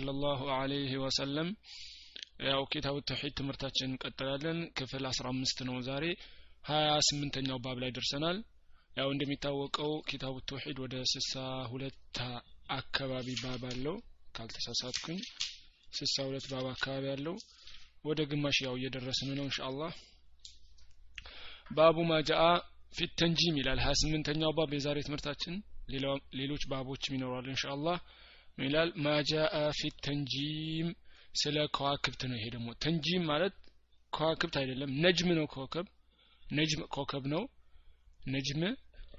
ሰለላሁ ዐለይሂ ወሰለም። ያው ኪታቡ ተውሂድ ትምህርታችን እንቀጥላለን። ክፍል አስራ አምስት ነው ዛሬ። ሀያ ስምንተኛው ባብ ላይ ደርሰናል። ያው እንደሚታወቀው ኪታቡ ተውሂድ ወደ ስልሳ ሁለት አካባቢ ባብ አለው። ካልተሳሳትኩኝ ስልሳ ሁለት ባብ አካባቢ አለው። ወደ ግማሽ ያው እየደረስን ነው እንሻአላህ ባቡ ማጃአ ፊት ተንጂም ይላል። ሀያ ስምንተኛው ባብ የዛሬ ትምህርታችን። ሌሎች ባቦችም ይኖራሉ እንሻአላህ ይላል ማጃአ ፊት ተንጂም ስለ ከዋክብት ነው ይሄ ደግሞ ተንጂም ማለት ከዋክብት አይደለም ነጅም ነው ኮከብ ነጅም ኮከብ ነው ነጅም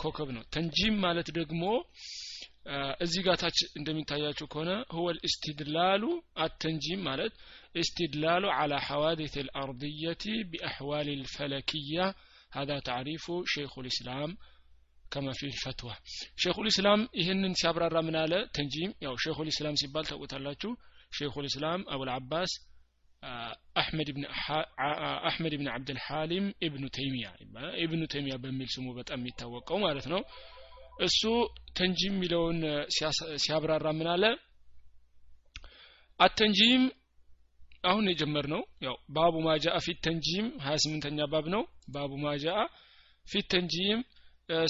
ኮከብ ነው ተንጂም ማለት ደግሞ እዚህ ጋር ታች እንደሚታያችሁ ከሆነ هو الاستدلال التنجيم ማለት استدلال على حوادث الأرضية بأحوال الفلكية هذا تعريف شيخ الإسلام كما في فتاوى شيخ الإسلام ይህንን ሲያብራራ ምን አለ? تنجيم ያው ሼኹል ኢስላም ሲባል ታውቁታላችሁ። ሼኹል ኢስላም አቡል አባስ አሕመድ ብን አሕመድ ብን አብድልሐሊም ኢብኑ ተይሚያ ኢብኑ ተይሚያ በሚል ስሙ በጣም የሚታወቀው ማለት ነው። እሱ تنجيم የሚለውን ሲያብራራ ምን አለ? التنجيم አሁን የጀመር ነው ያው ባቡ ማጃአ ፊት ተንጂም 28ኛ ባብ ነው። ባቡ ማጃአ ፊት ተንጂም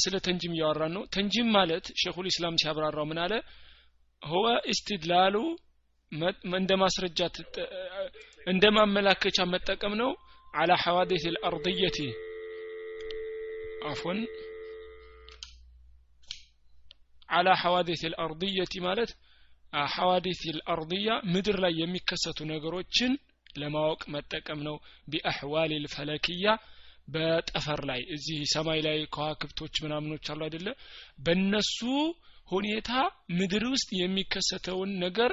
ስለ ተንጂም እያወራን ነው። ተንጂም ማለት ሸኹል ኢስላም ሲያብራራው ምን አለ? ሆወ ኢስትድላሉ እንደ ማስረጃ እንደ ማመላከቻ መጠቀም ነው። አላ ሐዋዲት አልአርድየቲ አፎን አላ ሐዋዲት አልአርድየቲ ማለት ሐዋዲት አልአርድያ ምድር ላይ የሚከሰቱ ነገሮችን ለማወቅ መጠቀም ነው። ቢአሕዋል ልፈለክያ በጠፈር ላይ እዚህ ሰማይ ላይ ከዋክብቶች ምናምኖች አሉ አይደለ? በነሱ ሁኔታ ምድር ውስጥ የሚከሰተውን ነገር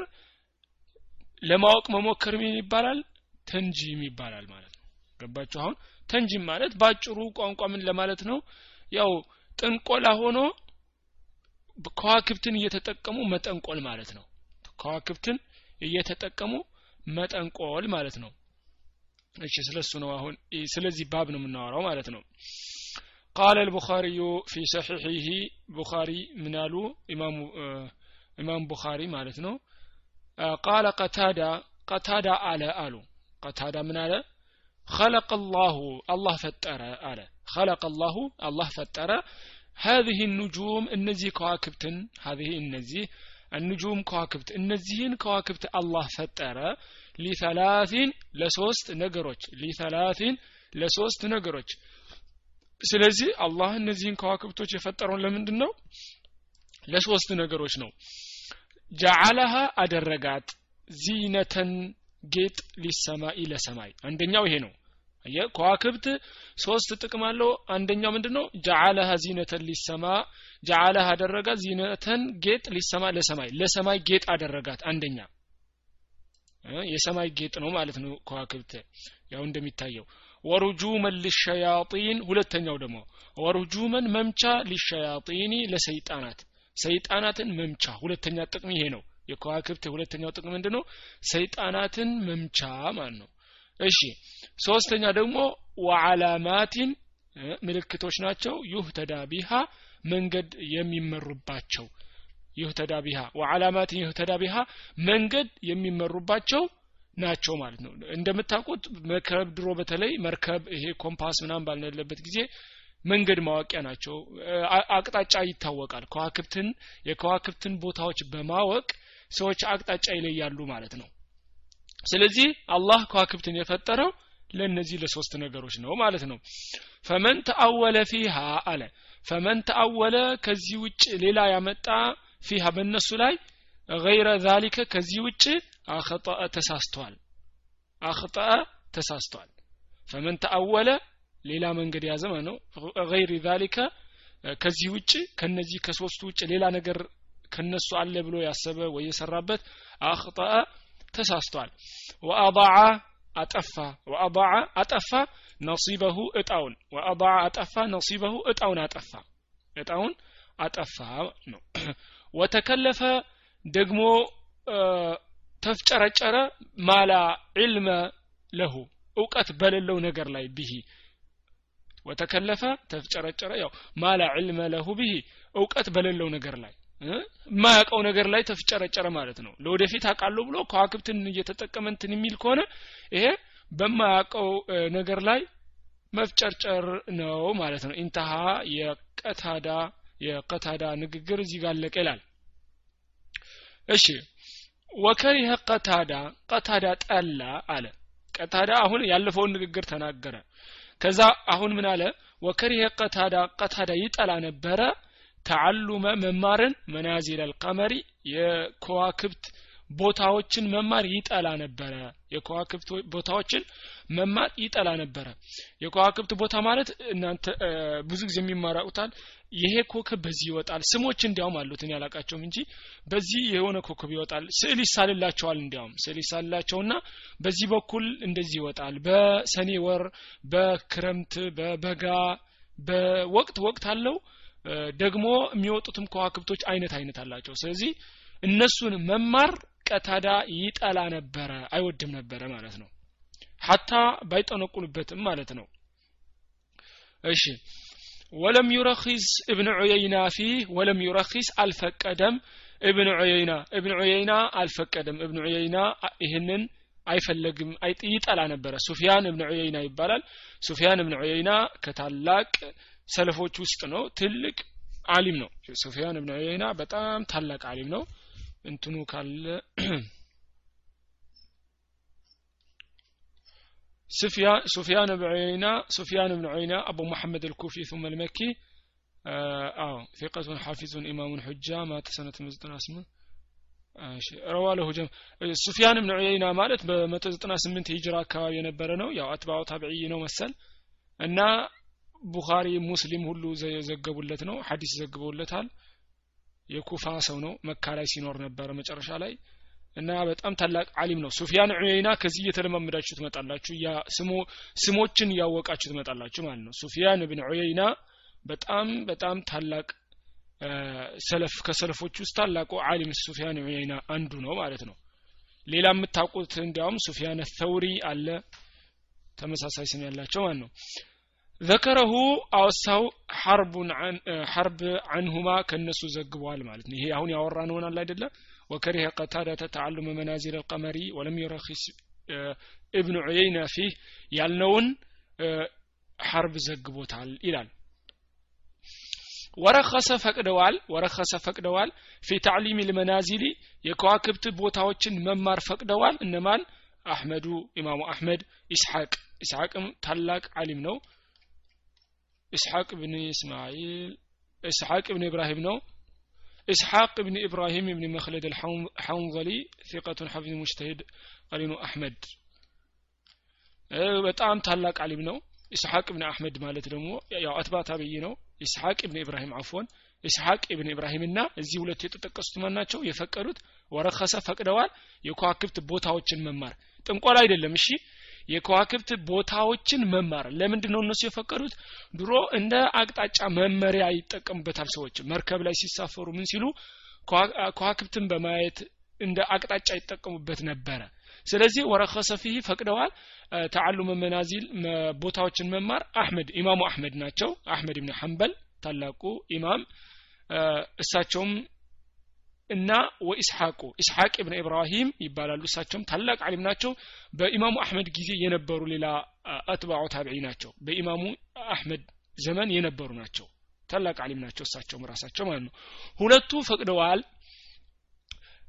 ለማወቅ መሞከር ምን ይባላል? ተንጂም ይባላል ማለት ነው። ገባችሁ? አሁን ተንጂም ማለት ባጭሩ ቋንቋ ምን ለማለት ነው? ያው ጥንቆላ ሆኖ ከዋክብትን እየተጠቀሙ መጠንቆል ማለት ነው። ከዋክብትን እየተጠቀሙ መጠንቆል ማለት ነው እሺ ስለሱ ነው አሁን ስለዚህ ባብ ነው የምናወራው ማለት ነው قال البخاري في صحيحه بخاري منالو امام امام بخاري ማለት ነው قال قتادة قتادة على آلو قتادة من على خلق الله الله فتر على خلق الله الله فتر هذه النجوم النزي كواكبتن هذه النزي النجوم كواكبت النزيين كواكبت الله فتر ሊተላቲን ለሶስት ነገሮች ሊተላቲን ለሶስት ነገሮች። ስለዚህ አላህ እነዚህን ከዋክብቶች የፈጠረውን ለምንድን ነው ለሶስት ነገሮች ነው። ጀዓለሃ አደረጋት ዚነተን ጌጥ ሊሰማኢ ለሰማይ። አንደኛው ይሄ ነው። ከዋክብት ሶስት ጥቅም አለው። አንደኛው ምንድን ነው ጀዓለሃ ዚነተን ሊሰማ ጀዓለሃ አደረጋት ዚነተን ጌጥ ሊሰማ ለሰማይ። ለሰማይ ጌጥ አደረጋት አንደኛ የሰማይ ጌጥ ነው ማለት ነው ከዋክብት። ያው እንደሚታየው ወሩጁመን ሊሸያጢን ሁለተኛው ደግሞ ወሩጁመን መምቻ ሊሸያጢኒ ለሰይጣናት። ሰይጣናትን መምቻ ሁለተኛ ጥቅም ይሄ ነው። የከዋክብት ሁለተኛው ጥቅም ምንድን ነው ሰይጣናትን መምቻ ማለት ነው። እሺ ሶስተኛ ደግሞ وعلامات ምልክቶች ናቸው። يهتدى بها መንገድ የሚመሩባቸው يهتدى بها وعلامات يهتدى بها መንገድ የሚመሩባቸው ናቸው ማለት ነው። እንደምታውቁት መርከብ ድሮ በተለይ መርከብ ይሄ ኮምፓስ ምናምን ባልነበረበት ጊዜ መንገድ ማወቂያ ናቸው። አቅጣጫ ይታወቃል። ከዋክብትን የከዋክብትን ቦታዎች በማወቅ ሰዎች አቅጣጫ ይለያሉ ማለት ነው። ስለዚህ አላህ ከዋክብትን የፈጠረው ለእነዚህ ለሶስት ነገሮች ነው ማለት ነው። ፈመን ተአወለ ፊሃ አለ። ፈመን ተአወለ ከዚህ ውጭ ሌላ ያመጣ ፊሃ በእነሱ ላይ ገይረ ዛሊከ ከዚህ ውጭ አኸጠአ ተሳስቷል። አኸጠአ ተሳስቷል። ፈመን ተአወለ ሌላ መንገድ ያዘ ነው። ገይሪ ዛሊከ ከዚህ ውጭ ከነዚህ ከሶስቱ ውጭ ሌላ ነገር ከነሱ አለ ብሎ ያሰበ ወይ የሰራበት አክጠአ ተሳስቷል። ወአضع አጠፋ። ወአضع አጠፋ ነሲበሁ እጣውን። ወአضع አጠፋ ነሲበሁ እጣውን አጠፋ። እጣውን አጠፋ ወተከለፈ ደግሞ ተፍጨረጨረ ማላ ዒልመ ለሁ እውቀት በሌለው ነገር ላይ ብሂ። ወተከለፈ ተፍጨረጨረ ያው ማላ ዒልመ ለሁ ብሂ እውቀት በሌለው ነገር ላይ የማያውቀው ነገር ላይ ተፍጨረጨረ ማለት ነው። ለወደፊት አውቃለሁ ብሎ ከዋክብትን እየተጠቀመ እንትን የሚል ከሆነ ይሄ በማያውቀው ነገር ላይ መፍጨርጨር ነው ማለት ነው። ኢንተሃ የቀታዳ የቀታዳ ንግግር እዚህ ጋር አለቀ ይላል። እሺ ወከሪሀ ቀታዳ ቀታዳ ጠላ አለ። ቀታዳ አሁን ያለፈውን ንግግር ተናገረ። ከዛ አሁን ምን አለ? ወከሪሀ ቀታዳ ቀታዳ ይጠላ ነበረ። ተዓሉመ መማርን መናዚል አልቀመሪ የከዋክብት ቦታዎችን መማር ይጠላ ነበረ። የከዋክብት ቦታዎችን መማር ይጠላ ነበረ። የከዋክብት ቦታ ማለት እናንተ ብዙ ጊዜ የሚማራቁታል ይሄ ኮከብ በዚህ ይወጣል ስሞች እንዲያውም አሉት። እኔ ያላቃቸውም እንጂ በዚህ የሆነ ኮከብ ይወጣል ስዕል ይሳልላቸዋል እንዲያውም ስዕል ይሳልላቸውና በዚህ በኩል እንደዚህ ይወጣል። በሰኔ ወር በክረምት በበጋ በወቅት ወቅት አለው። ደግሞ የሚወጡትም ከዋክብቶች አይነት አይነት አላቸው። ስለዚህ እነሱን መማር ቀታዳ ይጠላ ነበረ አይወድም ነበረ ማለት ነው። ሀታ ባይጠነቁልበትም ማለት ነው። እሺ። ولم يرخص ابن عيينة فيه ولم يرخص አልፈቀደም እብን ዑየይና እብን ዑየይና አልፈቀደም እብን ዑየይና ይህንን አይፈለግም ይጠላ ነበረ። ሱፊያን እብን ዑየይና ይባላል። ሱፊያን እብን ዑየይና ከታላቅ ሰለፎች ውስጥ ነው። ትልቅ አሊም ነው። ሱፊያን እብን ዑየይና በጣም ታላቅ አሊም ነው እንትኑ ካለ سفيان سفيان بن عيينة سفيان بن عيينة أبو محمد الكوفي ثم المكي آه, آه ثقة حافظ إمام حجة مات سنة مزدنا اسمه روى له جم سفيان بن عيينة ማለት በ198 ሂጅራ አካባቢ የነበረ ነው ያው አትባው ታቢዒ ነው መሰል እና ቡኻሪ ሙስሊም ሁሉ የዘገቡለት ነው ሐዲስ ዘግበውለታል የኩፋ ሰው ነው መካ ላይ ሲኖር ነበረ መጨረሻ ላይ። እና በጣም ታላቅ አሊም ነው። ሱፊያን ዑየይና ከዚህ እየተለማመዳችሁ ትመጣላችሁ ስሞችን እያወቃችሁ ትመጣላችሁ ማለት ነው። ሱፊያን ብን ዑየይና በጣም በጣም ታላቅ ሰለፍ ከሰለፎች ውስጥ ታላቁ አሊም ሱፊያን ዑየይና አንዱ ነው ማለት ነው። ሌላ የምታውቁት እንዲያውም ሱፊያን ተውሪ አለ ተመሳሳይ ስም ያላቸው ማለት ነው ዘከረሁ አወሳው ሐርብ አንሁማ ከነሱ ዘግቧል ማለት ነው። ይሄ አሁን ያወራ ነሆናል አይደለ? ወከሪህ ቀታዳተ ተዓሉመ መናዚል ቀመሪ ወለም ዩረኪስ እብኑ ዑየይና ፊህ ያልነውን ሐርብ ዘግቦታል ይላል። ወረኸሰ ፈቅደዋል ወረኸሰ ፈቅደዋል። ፊ ታዕሊም ልመናዚሊ የከዋክብት ቦታዎችን መማር ፈቅደዋል። እነማን? አሕመዱ ኢማሙ አሕመድ ኢስሐቅ። ኢስሐቅም ታላቅ አሊም ነው። ኢስሐቅ ብን እስማኤል ኢስሐቅ ብን ኢብራሂም ነው إسحاق بن إبراهيم بن مخلد الحنظلي ثقة حفظ مجتهد قرين أحمد በጣም ታላቅ አሊም ነው ኢስሐቅ ብን አህመድ ማለት ደግሞ ያው አትባ ታብይ ነው ኢስሐቅ ብን ኢብራሂም አፎን ኢስሐቅ ብን ኢብራሂም እና እዚህ ሁለቱ የተጠቀሱት ማን ናቸው የፈቀዱት ወረከሰ ፈቅደዋል የከዋክብት ቦታዎችን መማር ጥንቆላ አይደለም እሺ የከዋክብት ቦታዎችን መማር። ለምንድን ነው እነሱ የፈቀዱት? ድሮ እንደ አቅጣጫ መመሪያ ይጠቀሙበታል ሰዎች። መርከብ ላይ ሲሳፈሩ ምን ሲሉ? ከዋክብትን በማየት እንደ አቅጣጫ ይጠቀሙበት ነበረ። ስለዚህ ወረከሰ ፊህ ፈቅደዋል። ተዓሉመ መናዚል ቦታዎችን መማር። አህመድ ኢማሙ አህመድ ናቸው። አህመድ ብን ሐንበል ታላቁ ኢማም። እሳቸውም እና ወኢስሐቁ ኢስሐቅ ብን ኢብራሂም ይባላሉ። እሳቸውም ታላቅ አሊም ናቸው። በኢማሙ አህመድ ጊዜ የነበሩ ሌላ አትባዑ ታቢዒ ናቸው። በኢማሙ አህመድ ዘመን የነበሩ ናቸው። ታላቅ አሊም ናቸው እሳቸውም ራሳቸው ማለት ነው። ሁለቱ ፈቅደዋል።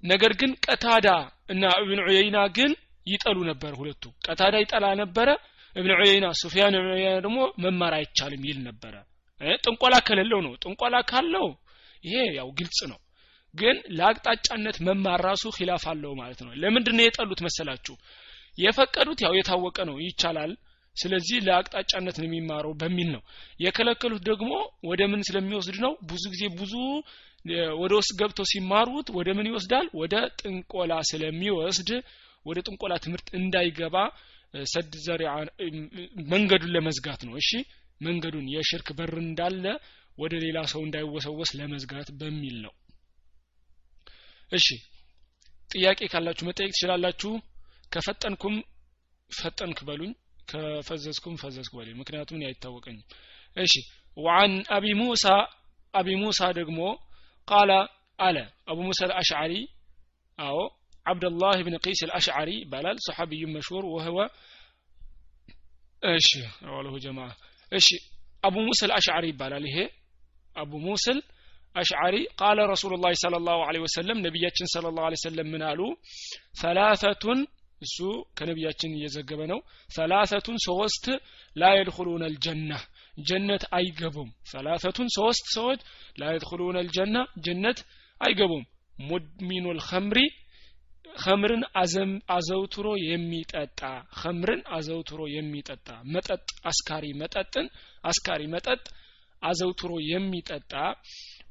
ነገር ግን ቀታዳ እና እብን ዑየይና ግን ይጠሉ ነበር ሁለቱ። ቀታዳ ይጠላ ነበረ እብን ዑየይና ሱፊያን እብን ዑየይና ደግሞ መማር አይቻልም ይል ነበረ። ጥንቆላ ከሌለው ነው። ጥንቆላ ካለው ይሄ ያው ግልጽ ነው ግን ለአቅጣጫነት መማር ራሱ ኪላፍ አለው ማለት ነው። ለምንድን ነው የጠሉት መሰላችሁ? የፈቀዱት ያው የታወቀ ነው ይቻላል። ስለዚህ ለአቅጣጫነት ነው የሚማረው በሚል ነው። የከለከሉት ደግሞ ወደ ምን ስለሚወስድ ነው? ብዙ ጊዜ ብዙ ወደ ውስጥ ገብተው ሲማሩት ወደ ምን ይወስዳል? ወደ ጥንቆላ ስለሚወስድ ወደ ጥንቆላ ትምህርት እንዳይገባ ሰድ ዘሪዓ መንገዱን ለመዝጋት ነው። እሺ መንገዱን የሽርክ በር እንዳለ ወደ ሌላ ሰው እንዳይወሰወስ ለመዝጋት በሚል ነው እሺ ጥያቄ ካላችሁ መጠየቅ ትችላላችሁ ከፈጠንኩም ፈጠንክ በሉኝ ከፈዘዝኩም ፈዘዝኩ በሉኝ ምክንያቱም እኔ አይታወቀኝም እሺ وعن أبي موسى أبي موسى ደግሞ ቃለ አለ አቡ ሙሳ አልአሽዓሪ አዎ አብደላህ ብን ቂስ አልአሽዓሪ ይባላል ሰሓቢዩ መሽሁር ወህወ እሺ ረዋለሁ ጀማ እሺ አቡ ሙሳ አልአሽዓሪ ይባላል ይሄ አቡ ሙስል አሽዓሪ ቃለ ረሱሉ ላ ስለ ላሁ ለ ወሰለም ነቢያችን ስለ ላሁ ወሰለም ምን አሉ? ሰላተቱን እሱ ከነቢያችን እየዘገበ ነው። ሰላተቱን ሶስት ላ የድኩሉነ ልጀና ጀነት አይገቡም። ሰላተቱን ሶስት ሰዎች ላ የድኩሉነ ልጀና ጀነት አይገቡም። ሙድሚኑ ልኸምሪ ከምርን አዘውትሮ የሚጠጣ ከምርን አዘውትሮ የሚጠጣ መጠጥ አስካሪ መጠጥን አስካሪ መጠጥ አዘውትሮ የሚጠጣ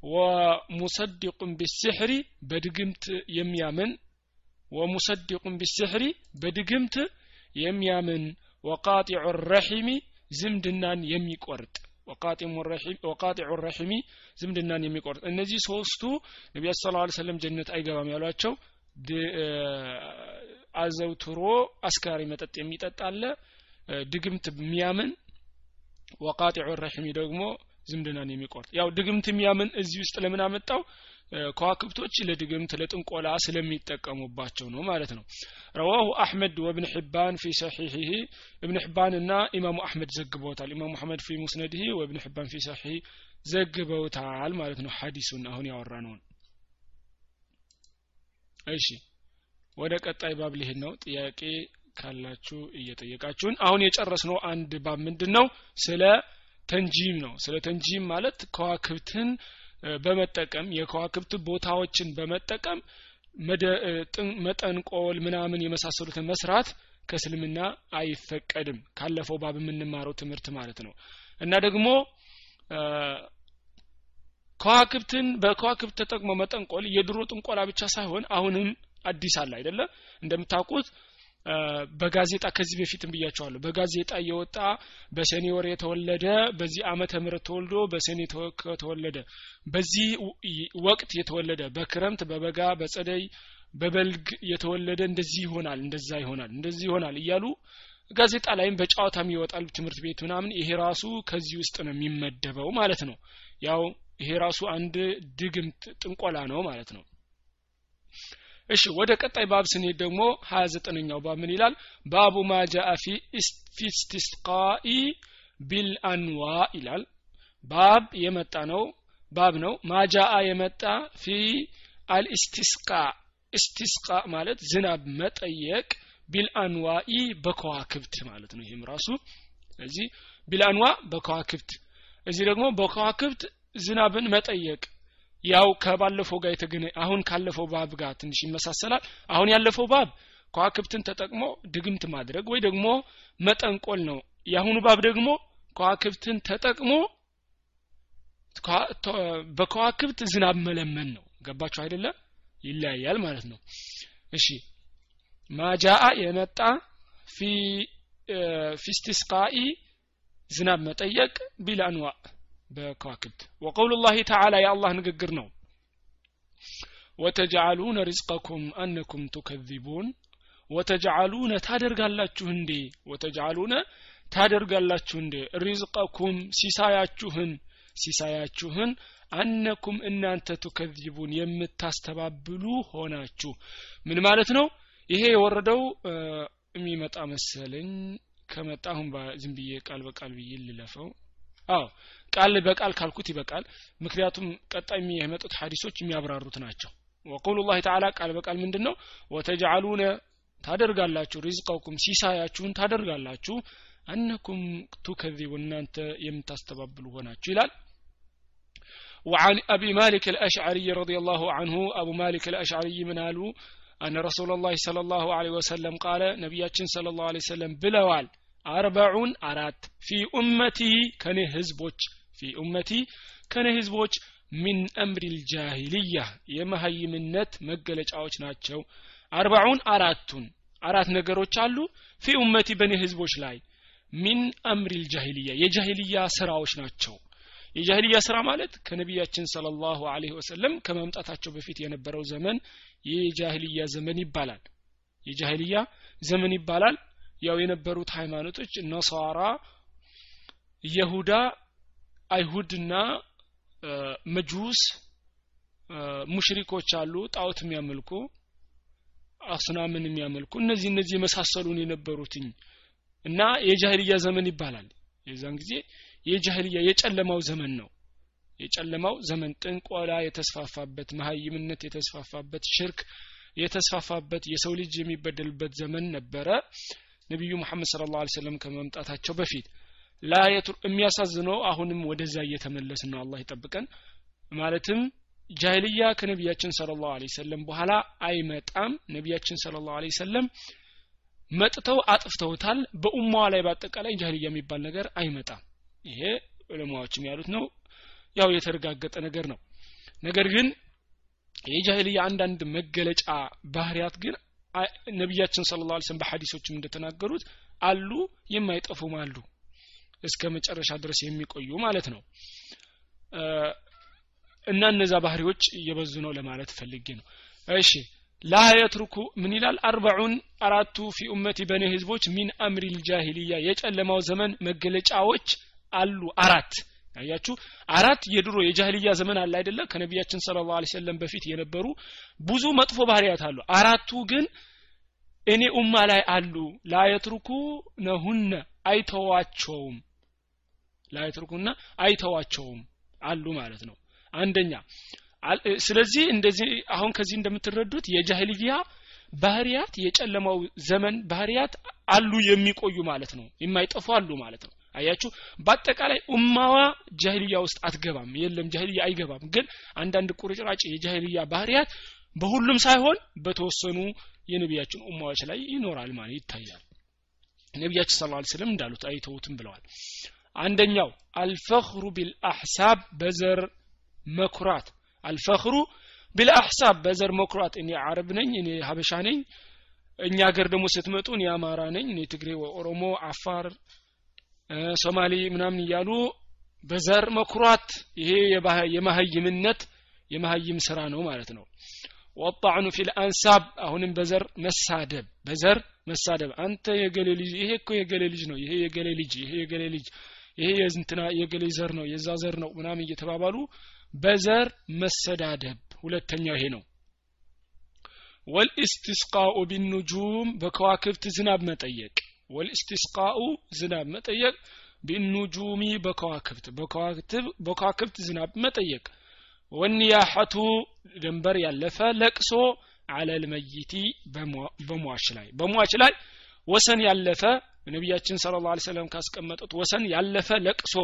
ወሙሰዲቁን ቢስሕሪ በድግምት የሚያምን ወሙሰዲቁን ቢስሕሪ በድግምት የሚያምን ወቃጢዑ ረሒሚ ዝምድናን የሚቆርጥ ወቃጢዑ ረሒሚ ዝምድናን የሚቆርጥ እነዚህ ሶስቱ ነቢያ ስ ላ ሰለም ጀነት አይገባም ያሏቸው አዘውትሮ አስካሪ መጠጥ የሚጠጣ አለ። ድግምት የሚያምን። ወቃጢዑ ረሒሚ ደግሞ ዝምድናን የሚቆርጥ። ያው ድግምት የሚያምን እዚህ ውስጥ ለምን አመጣው? ከዋክብቶች ለድግምት ለጥንቆላ ስለሚጠቀሙባቸው ነው ማለት ነው። ረዋሁ አሕመድ ወብን ሕባን ፊ ሰሒሕህ እብን ሕባን እና ኢማሙ አሕመድ ዘግበውታል። ኢማሙ አሕመድ ፊ ሙስነድህ ወእብን ሕባን ፊ ሰሒህ ዘግበውታል ማለት ነው። ሐዲሱን አሁን ያወራ ነውን እሺ ወደ ቀጣይ ባብ ሊሄድ ነው። ጥያቄ ካላችሁ እየጠየቃችሁን። አሁን የጨረስነው አንድ ባብ ምንድን ነው ስለ ተንጂም ነው። ስለ ተንጂም ማለት ከዋክብትን በመጠቀም የከዋክብት ቦታዎችን በመጠቀም መጠንቆል ምናምን የመሳሰሉትን መስራት ከእስልምና አይፈቀድም። ካለፈው ባብ የምንማረው ትምህርት ማለት ነው። እና ደግሞ ከዋክብትን በከዋክብት ተጠቅሞ መጠንቆል የድሮ ጥንቆላ ብቻ ሳይሆን አሁንም አዲስ አለ አይደለ? እንደምታውቁት በጋዜጣ ከዚህ በፊትም ብያቸዋለሁ። በጋዜጣ እየወጣ በሰኔ ወር የተወለደ በዚህ አመተ ምህረት ተወልዶ በሰኔ ከተወለደ በዚህ ወቅት የተወለደ በክረምት በበጋ በጸደይ በበልግ የተወለደ እንደዚህ ይሆናል እንደዛ ይሆናል እንደዚህ ይሆናል እያሉ ጋዜጣ ላይም በጨዋታም ይወጣል ትምህርት ቤት ምናምን። ይሄ ራሱ ከዚህ ውስጥ ነው የሚመደበው ማለት ነው። ያው ይሄ ራሱ አንድ ድግምት ጥንቆላ ነው ማለት ነው እሺ ወደ ቀጣይ ባብ ስንሄድ ደግሞ ሀያ ዘጠነኛው ባብ ምን ይላል? ባቡ ማ ጃአ ፊ ስቲስቃኢ ቢልአንዋ ይላል። ባብ የመጣ ነው ባብ ነው። ማጃአ የመጣ ፊ አልኢስቲስቃ ኢስቲስቃ ማለት ዝናብ መጠየቅ ቢልአንዋኢ በከዋክብት ማለት ነው። ይህም ራሱ ስለዚህ ቢልአንዋ በከዋክብት እዚህ ደግሞ በከዋክብት ዝናብን መጠየቅ ያው ከባለፈው ጋር የተገነ አሁን ካለፈው ባብ ጋር ትንሽ ይመሳሰላል። አሁን ያለፈው ባብ ከዋክብትን ተጠቅሞ ድግምት ማድረግ ወይ ደግሞ መጠንቆል ነው። የአሁኑ ባብ ደግሞ ከዋክብትን ተጠቅሞ በከዋክብት ዝናብ መለመን ነው። ገባችሁ አይደለም ይለያያል ማለት ነው። እሺ። ማጃአ የመጣ ፊ ፊስቲስቃኢ ዝናብ መጠየቅ ቢልአንዋ በከዋክብት። ወቀውሉ ላህ ተዓላ የአላህ ንግግር ነው። ወተጅዓሉነ ሪዝቀኩም አነኩም ቱከዚቡን። ወተጅዓሉነ ታደርጋላችሁ እንዴ? ወተጅዓሉነ ታደርጋላችሁ እንዴ? ሪዝቀኩም ሲሳያችሁን ሲሳያችሁን አነኩም እናንተ ቱከዚቡን የምታስተባብሉ ሆናችሁ። ምን ማለት ነው? ይሄ የወረደው የሚመጣ መሰለኝ። ከመጣ አሁን ዝም ብዬ ቃል በቃል ብዬ ልለፈው አዎ ቃል በቃል ካልኩት ይበቃል ምክንያቱም ቀጣይ የመጡት ሀዲሶች የሚያብራሩት ናቸው ወቁሉ ላህ ተዓላ ቃል በቃል ምንድን ነው ወተጅዓሉነ ታደርጋላችሁ ሪዝቀኩም ሲሳያችሁን ታደርጋላችሁ አነኩም ቱከዚቡ እናንተ የምታስተባብሉ ሆናችሁ ይላል وعن أبي مالك الأشعري رضي الله عنه أبو مالك الأشعري من قالوا أن رسول الله صلى الله عليه وسلم قال نبياتنا صلى الله عليه وسلم بلوال አርበዑን አራት ፊ ኡመቲ ከኔ ህዝቦች ፊ ኡመቲ ከኔ ህዝቦች ሚን አምሪ ልጃሂልያ የመሀይምነት መገለጫዎች ናቸው። አርባዑን አራቱን አራት ነገሮች አሉ። ፊ ኡመቲ በእኔ ህዝቦች ላይ ሚን አምሪ ልጃሂልያ የጃሂልያ ስራዎች ናቸው። የጃሂልያ ስራ ማለት ከነቢያችን ስለ ላሁ አለህ ወሰለም ከመምጣታቸው በፊት የነበረው ዘመን የጃሂልያ ዘመን ይባላል። የጃሂልያ ዘመን ይባላል። ያው የነበሩት ሃይማኖቶች ነሳራ የሁዳ አይሁድና መጁስ ሙሽሪኮች አሉ ጣዖት የሚያመልኩ አስናምን የሚያመልኩ እነዚህ እነዚህ የመሳሰሉን የነበሩትኝ እና የጃህልያ ዘመን ይባላል። የዛን ጊዜ የጃህልያ የጨለማው ዘመን ነው። የጨለማው ዘመን ጥንቆላ የተስፋፋበት መሀይምነት የተስፋፋበት ሽርክ የተስፋፋበት የሰው ልጅ የሚበደልበት ዘመን ነበረ ነቢዩ መሐመድ ስለ ላሁ ሰለም ከመምጣታቸው በፊት ላየቱ የሚያሳዝነው አሁንም ወደዛ እየተመለስ ነው አላህ ይጠብቀን። ማለትም ጃሂልያ ከነቢያችን ስለ ላሁ ሰለም በኋላ አይመጣም። ነቢያችን ስለ ላሁ ሰለም መጥተው አጥፍተውታል። በኡማዋ ላይ በአጠቃላይ ጃሂልያ የሚባል ነገር አይመጣም። ይሄ ዑለማዎችም ያሉት ነው። ያው የተረጋገጠ ነገር ነው። ነገር ግን የጃሂልያ አንዳንድ መገለጫ ባህሪያት ግን ነቢያችን ስለ ላ ስለም በሐዲሶችም እንደተናገሩት አሉ የማይጠፉም አሉ እስከ መጨረሻ ድረስ የሚቆዩ ማለት ነው። እና እነዛ ባህሪዎች እየበዙ ነው ለማለት ፈልጌ ነው። እሺ ላ የትርኩ ምን ይላል? አርበዑን አራቱ ፊ ኡመቲ በኔ ህዝቦች ሚን አምሪ ልጃሂልያ የጨለማው ዘመን መገለጫዎች አሉ አራት አያችሁ? አራት የድሮ የጃህልያ ዘመን አለ አይደለ? ከነቢያችን ስለ ላ ሰለም በፊት የነበሩ ብዙ መጥፎ ባህርያት አሉ። አራቱ ግን እኔ ኡማ ላይ አሉ። ላየትርኩ ነሁነ አይተዋቸውም። ላየትርኩና አይተዋቸውም አሉ ማለት ነው። አንደኛ ስለዚህ እንደዚህ አሁን ከዚህ እንደምትረዱት የጃህልያ ባህሪያት የጨለማው ዘመን ባህሪያት አሉ የሚቆዩ ማለት ነው። የማይጠፉ አሉ ማለት ነው አያችሁ? በአጠቃላይ ኡማዋ ጃሂልያ ውስጥ አትገባም። የለም ጃሂልያ አይገባም። ግን አንዳንድ ቁርጭራጭ የጃሂልያ ባህሪያት በሁሉም ሳይሆን በተወሰኑ የነቢያችን ኡማዎች ላይ ይኖራል ማለት ይታያል። ነቢያችን ስለ ላ ስለም እንዳሉት አይተውትም ብለዋል። አንደኛው አልፈኽሩ ቢልአሕሳብ በዘር መኩራት። አልፈኽሩ ቢልአሕሳብ በዘር መኩራት። እኔ አረብ ነኝ እኔ ሀበሻ ነኝ እኛ ሀገር ደግሞ ስትመጡ እኔ አማራ ነኝ እኔ ትግሬ ኦሮሞ አፋር ሶማሌ ምናምን እያሉ በዘር መኩራት ይሄ የማህይምነት የማህይም ስራ ነው ማለት ነው። ወጣዕኑ ፊል አንሳብ አሁንም በዘር መሳደብ በዘር መሳደብ። አንተ የገሌ ልጅ ይሄ እኮ የገሌ ልጅ ነው ይሄ የገሌ ልጅ ይሄ የገሌ ልጅ ይሄ የዝንትና የገሌ ዘር ነው የዛ ዘር ነው ምናምን እየተባባሉ በዘር መሰዳደብ። ሁለተኛው ይሄ ነው። ወልእስትስቃኡ ቢኑጁም በከዋክብት ዝናብ መጠየቅ ወልእስትስቃኡ ዝናብ መጠየቅ ቢኑጁሚ በከዋክብት በከዋክብት ዝናብ መጠየቅ። ወኒያሐቱ ድንበር ያለፈ ለቅሶ አለል መይቲ በሟች ላይ። በሟች ላይ ወሰን ያለፈ ነቢያችን ስለ ላ ሰለም ካስቀመጡት ወሰን ያለፈ ለቅሶ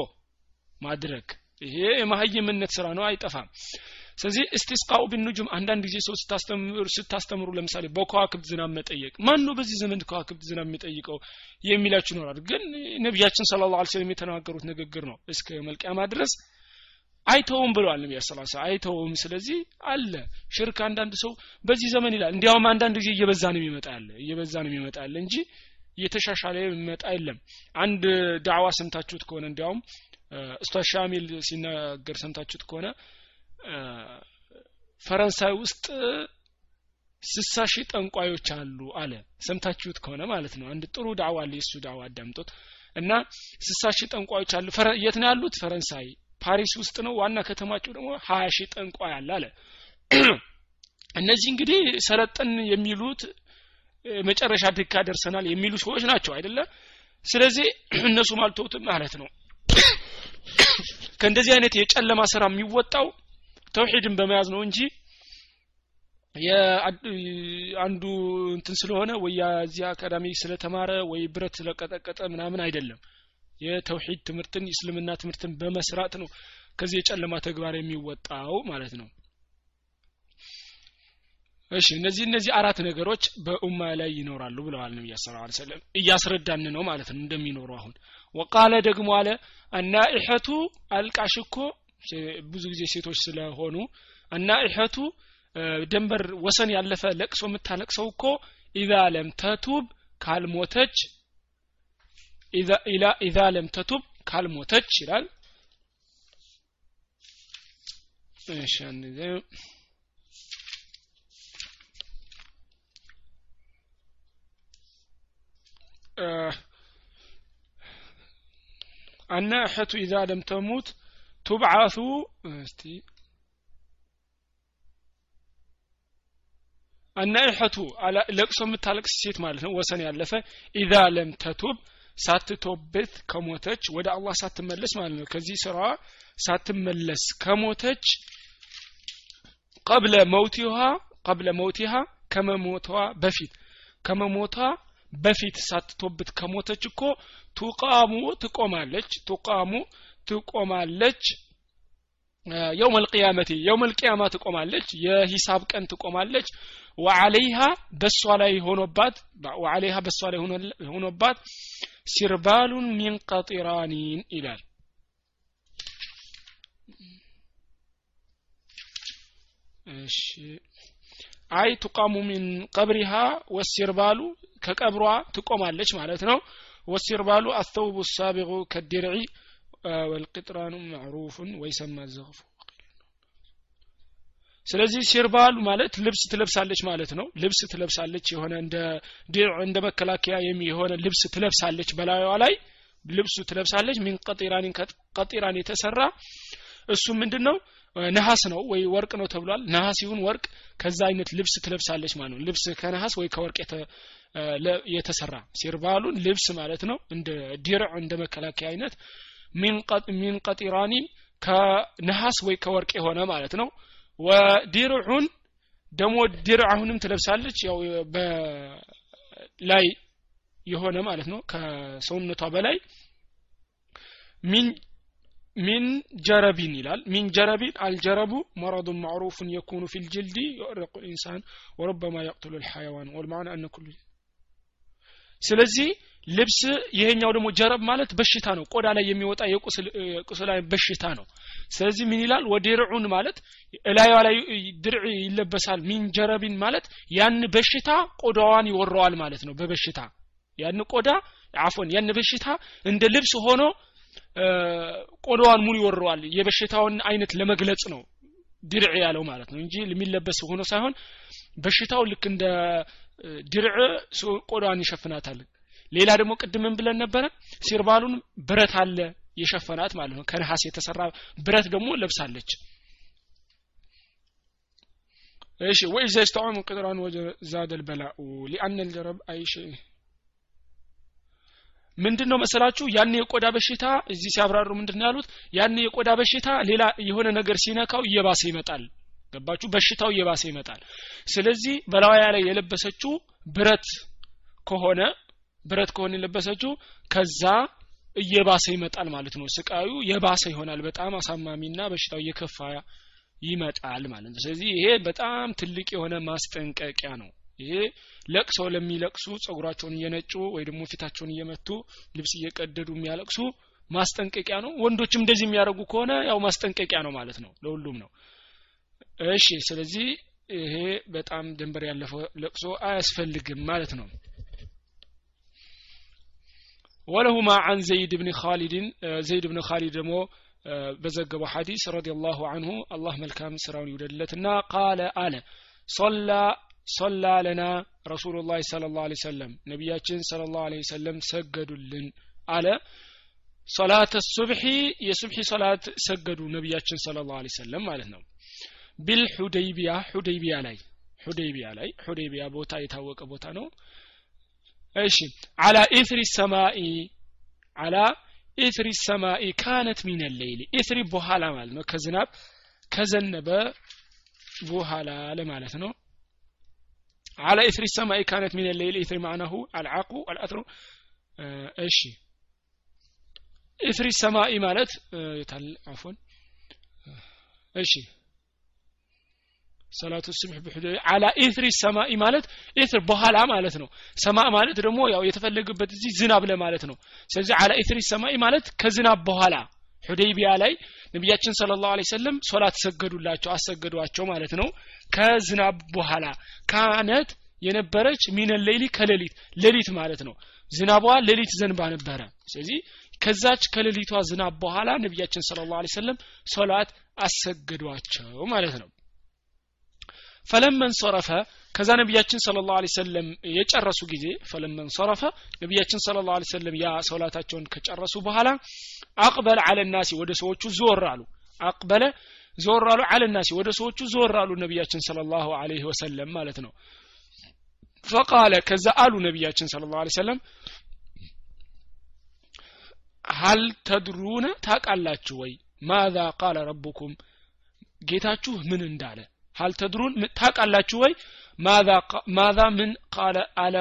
ማድረግ። ይሄ የማህይምነት ስራ ነው አይጠፋም ስለዚህ እስቲስቃኡ ቢኑጁም አንዳንድ ጊዜ ሰው ስታስተምሩ ስታስተምሩ ለምሳሌ በከዋክብት ዝናብ መጠየቅ ማን ነው በዚህ ዘመን ከዋክብት ዝናብ የሚጠይቀው የሚላችሁ ይኖራል። ግን ነቢያችን ስለ ላ ስለም የተናገሩት ንግግር ነው። እስከ መልቅያማ ድረስ አይተውም ብለዋል ነቢ ስ አይተውም ስለዚህ አለ። ሽርክ አንዳንድ ሰው በዚህ ዘመን ይላል። እንዲያውም አንዳንድ ጊዜ እየበዛ ነው የሚመጣ ያለ እየበዛ ነው የሚመጣ ያለ እንጂ እየተሻሻለ የሚመጣ የለም። አንድ ዳዕዋ ሰምታችሁት ከሆነ እንዲያውም እስቷ ሻሚል ሲናገር ሰምታችሁት ከሆነ ፈረንሳይ ውስጥ ስሳ ሺህ ጠንቋዮች አሉ አለ። ሰምታችሁት ከሆነ ማለት ነው። አንድ ጥሩ ዳዕዋ አለ የእሱ ዳዕዋ አዳምጦት። እና ስሳ ሺህ ጠንቋዮች አሉ። የት ነው ያሉት? ፈረንሳይ። ፓሪስ ውስጥ ነው። ዋና ከተማቸው ደግሞ ሀያ ሺህ ጠንቋይ አለ አለ። እነዚህ እንግዲህ ሰለጠን የሚሉት መጨረሻ ድካ ደርሰናል የሚሉ ሰዎች ናቸው አይደለ? ስለዚህ እነሱም አልተውትም ማለት ነው። ከእንደዚህ አይነት የጨለማ ስራ የሚወጣው ተውሂድን በመያዝ ነው እንጂ አንዱ እንትን ስለሆነ ወይ የዚህ አካዳሚ ስለተማረ ወይ ብረት ስለቀጠቀጠ ምናምን አይደለም። የተውሂድ ትምህርትን እስልምና ትምህርትን በመስራት ነው ከዚህ የጨለማ ተግባር የሚወጣው ማለት ነው። እሺ እነዚህ እነዚህ አራት ነገሮች በኡማ ላይ ይኖራሉ ብለዋል ነብዩ ሰለላሁ ዐለይሂ ወሰለም። እያስረዳን ነው ማለት ነው እንደሚኖሩ አሁን። ወቃለ ደግሞ አለ አናኢሐቱ አልቃሽ ብዙ ጊዜ ሴቶች ስለሆኑ አናኢሐቱ ደንበር ወሰን ያለፈ ለቅሶ የምታለቅሰው እኮ ኢዛ ለም ተቱብ ካልሞተች ኢዛ ለም ተቱብ ካልሞተች ይላል እሺ الناحة إذا لم تموت ቱብዓሱ እስቲ አናኢሐቱ ለቅሶ የምታለቅስ ሴት ማለት ነው ወሰን ያለፈ ኢዛ ለም ተቱብ ሳትቶብት ከሞተች ወደ አላህ ሳትመለስ ማለት ነው። ከዚህ ስራ ሳትመለስ ከሞተች ቀብለ መውቲሃ ቀብለ መውቲሃ ከመሞቷ በፊት። ከመሞቷ በፊት ሳትቶብት ከሞተች እኮ ቱቃሙ ትቆማለች። ቱቃሙ ትቆማለች። የውም አልቅያመቲ የውም አልቅያማ ትቆማለች። የሂሳብ ቀን ትቆማለች። ወዓለይሃ በሷ ላይ ሆኖባት ወዓለይሃ በሷ ላይ ሆኖባት ሲርባሉን ሚን ቀጢራኒን ይላል። አይ ቱቃሙ ሚን ቀብሪሃ ወሲርባሉ ከቀብሯ ትቆማለች ማለት ነው። ወሲርባሉ አተውቡ ሳቢቁ ከዲርዒ ወልቅጥራኑ ማዕሩፍን ወይሰማ ዘግፉ ስለዚህ ሲርባሉ ማለት ልብስ ትለብሳለች ማለት ነው። ልብስ ትለብሳለች የሆነ እንደ ድርዕ እንደ መከላከያ የሆነ ልብስ ትለብሳለች በላዩዋ ላይ። ልብሱ ትለብሳለች ሚን ቀጢራን የተሰራ እሱ ምንድን ነው ነሐስ ነው ወይ ወርቅ ነው ተብሏል። ነሐስ ይሁን ወርቅ ከዛ አይነት ልብስ ትለብሳለች ማለት ነው። ልብስ ከነሐስ ወይ ከወርቅ የተሰራ ሲርባሉን ልብስ ማለት ነው። እንደ ዲርዕ እንደ መከላከያ አይነት ሚን ቀጢራኒን ከነሐስ ወይ ከወርቅ የሆነ ማለት ነው። ወዲርዑን ደግሞ ዲርዕ አሁንም ትለብሳለች። ያው በላይ የሆነ ማለት ነው። ከሰውነቷ በላይ። من من جرب ይላል። من جرب الجرب مرض معروف يكون في الجلد يؤرق الإنسان وربما يقتل الحيوان والمعنى أن كل ስለዚህ ልብስ ይሄኛው ደግሞ جرب ማለት በሽታ ነው። ቆዳ ላይ የሚወጣ የቁስል በሽታ ነው። ስለዚህ ምን ይላል? ودرع ማለት እላዩዋ ላይ درع ይለበሳል። من جرب ማለት ያን በሽታ ቆዳዋን ይወረዋል ማለት ነው። በበሽታ ያን ቆዳ አፎን ያን በሽታ እንደ ልብስ ሆኖ ቆዳዋን ሙሉ ይወረዋል። የበሽታውን አይነት ለመግለጽ ነው ድርዕ ያለው ማለት ነው። እንጂ የሚለበስ ሆኖ ሳይሆን በሽታው ልክ እንደ ድርዕ ቆዳዋን ይሸፍናታል ሌላ ደግሞ ቅድምን ብለን ነበረ ሲርባሉን ብረት አለ የሸፈናት ማለት ነው። ከነሐስ የተሰራ ብረት ደግሞ ለብሳለች። እሺ ወኢዛ ይስተዑሙ ቅጥራን ወዛደ ልበላኡ ሊአነ ልጀረብ አይሽ ምንድን ነው መሰላችሁ? ያን የቆዳ በሽታ እዚህ ሲያብራሩ ምንድን ያሉት? ያን የቆዳ በሽታ ሌላ የሆነ ነገር ሲነካው እየባሰ ይመጣል። ገባችሁ? በሽታው እየባሰ ይመጣል። ስለዚህ በላዋያ ላይ የለበሰችው ብረት ከሆነ ብረት ከሆነ የለበሰችው ከዛ እየባሰ ይመጣል ማለት ነው። ስቃዩ የባሰ ይሆናል። በጣም አሳማሚና በሽታው እየከፋ ይመጣል ማለት ነው። ስለዚህ ይሄ በጣም ትልቅ የሆነ ማስጠንቀቂያ ነው። ይሄ ለቅሰው ለሚለቅሱ ጸጉራቸውን እየነጩ ወይ ደግሞ ፊታቸውን እየመቱ ልብስ እየቀደዱ የሚያለቅሱ ማስጠንቀቂያ ነው። ወንዶችም እንደዚህ የሚያደርጉ ከሆነ ያው ማስጠንቀቂያ ነው ማለት ነው። ለሁሉም ነው። እሺ ስለዚህ ይሄ በጣም ድንበር ያለፈው ለቅሶ አያስፈልግም ማለት ነው ወለሁማ አን ዘይድ ብን ካሊድን ዘይድ ብን ካሊድ ደግሞ በዘገበው ሐዲስ رضي الله عنه አላህ መልካም ስራውን ይውደድለትና قال አለ صلى صلى لنا رسول الله صلى الله عليه وسلم ነቢያችን صلى الله عليه وسلم ሰገዱልን አለ። صلاة الصبح የሱብሒ ሶላት ሰገዱ ነቢያችን صلى الله عليه وسلم ማለት ነው። بالحديبية ሑደይቢያ ላይ ሑደይቢያ ላይ ሑደይቢያ ቦታ የታወቀ ቦታ ነው። እሺ አላ ኢፍሪ ሰማኢ አላ ኢፍሪ ሰማኢ ካነት ሚነ ሌይሊ ኢፍሪ በኋላ ማለት ነው ከዝናብ ከዘነበ በኋላ ለማለት ነው። አላ ኢፍሪ ሰማኢ ካነት ሚነ ሌይሊ ኢፍሪ ማዕናሁ አልዓቁ አልአትሩ። እሺ ኢፍሪ ሰማኢ ማለት የታል? አፎን እሺ። ሰላቱ ስብሕ ብሕዶ على إثر سماء ማለት إثر በኋላ ማለት ነው። سماء ማለት ደግሞ ያው የተፈለገበት እዚህ ዝናብ ለማለት ነው። ስለዚህ على إثر سماء ማለት ከዝናብ በኋላ ሁደይቢያ ላይ ነቢያችን صلى الله عليه وسلم ሶላት ሰገዱላቸው አሰገዷቸው ማለት ነው። ከዝናብ በኋላ كانت የነበረች من الليل ከሌሊት ሌሊት ማለት ነው። ዝናቧ ሌሊት ዘንባ ነበረ። ስለዚህ ከዛች ከሌሊቷ ዝናብ በኋላ ነቢያችን صلى الله عليه وسلم ሶላት አሰገዷቸው ማለት ነው ፈለመን ሶረፈ። ከዛ ነቢያችን ስለ ላሁ ሰለም የጨረሱ ጊዜ ፈለመን ሶረፈ። ነቢያችን ስለ ላሁ ሰለም ያ ሰውላታቸውን ከጨረሱ በኋላ አቅበለ አለ ናሲ ወደ ሰዎቹ ዞር አሉ። አቅበለ ዞር አሉ አለ ናሲ ወደ ሰዎቹ ዞር አሉ ነቢያችን ስለ ላሁ ወሰለም ማለት ነው። ፈቃለ ከዛ አሉ ነቢያችን ስለ ላሁ ሰለም ሀል ተድሩነ ታቃላችሁ ወይ? ማዛ ቃለ ረቡኩም ጌታችሁ ምን እንዳለ ሀል ተድሩን ታቃላችሁ ወይ? ማዛ ምን ቃለ አለ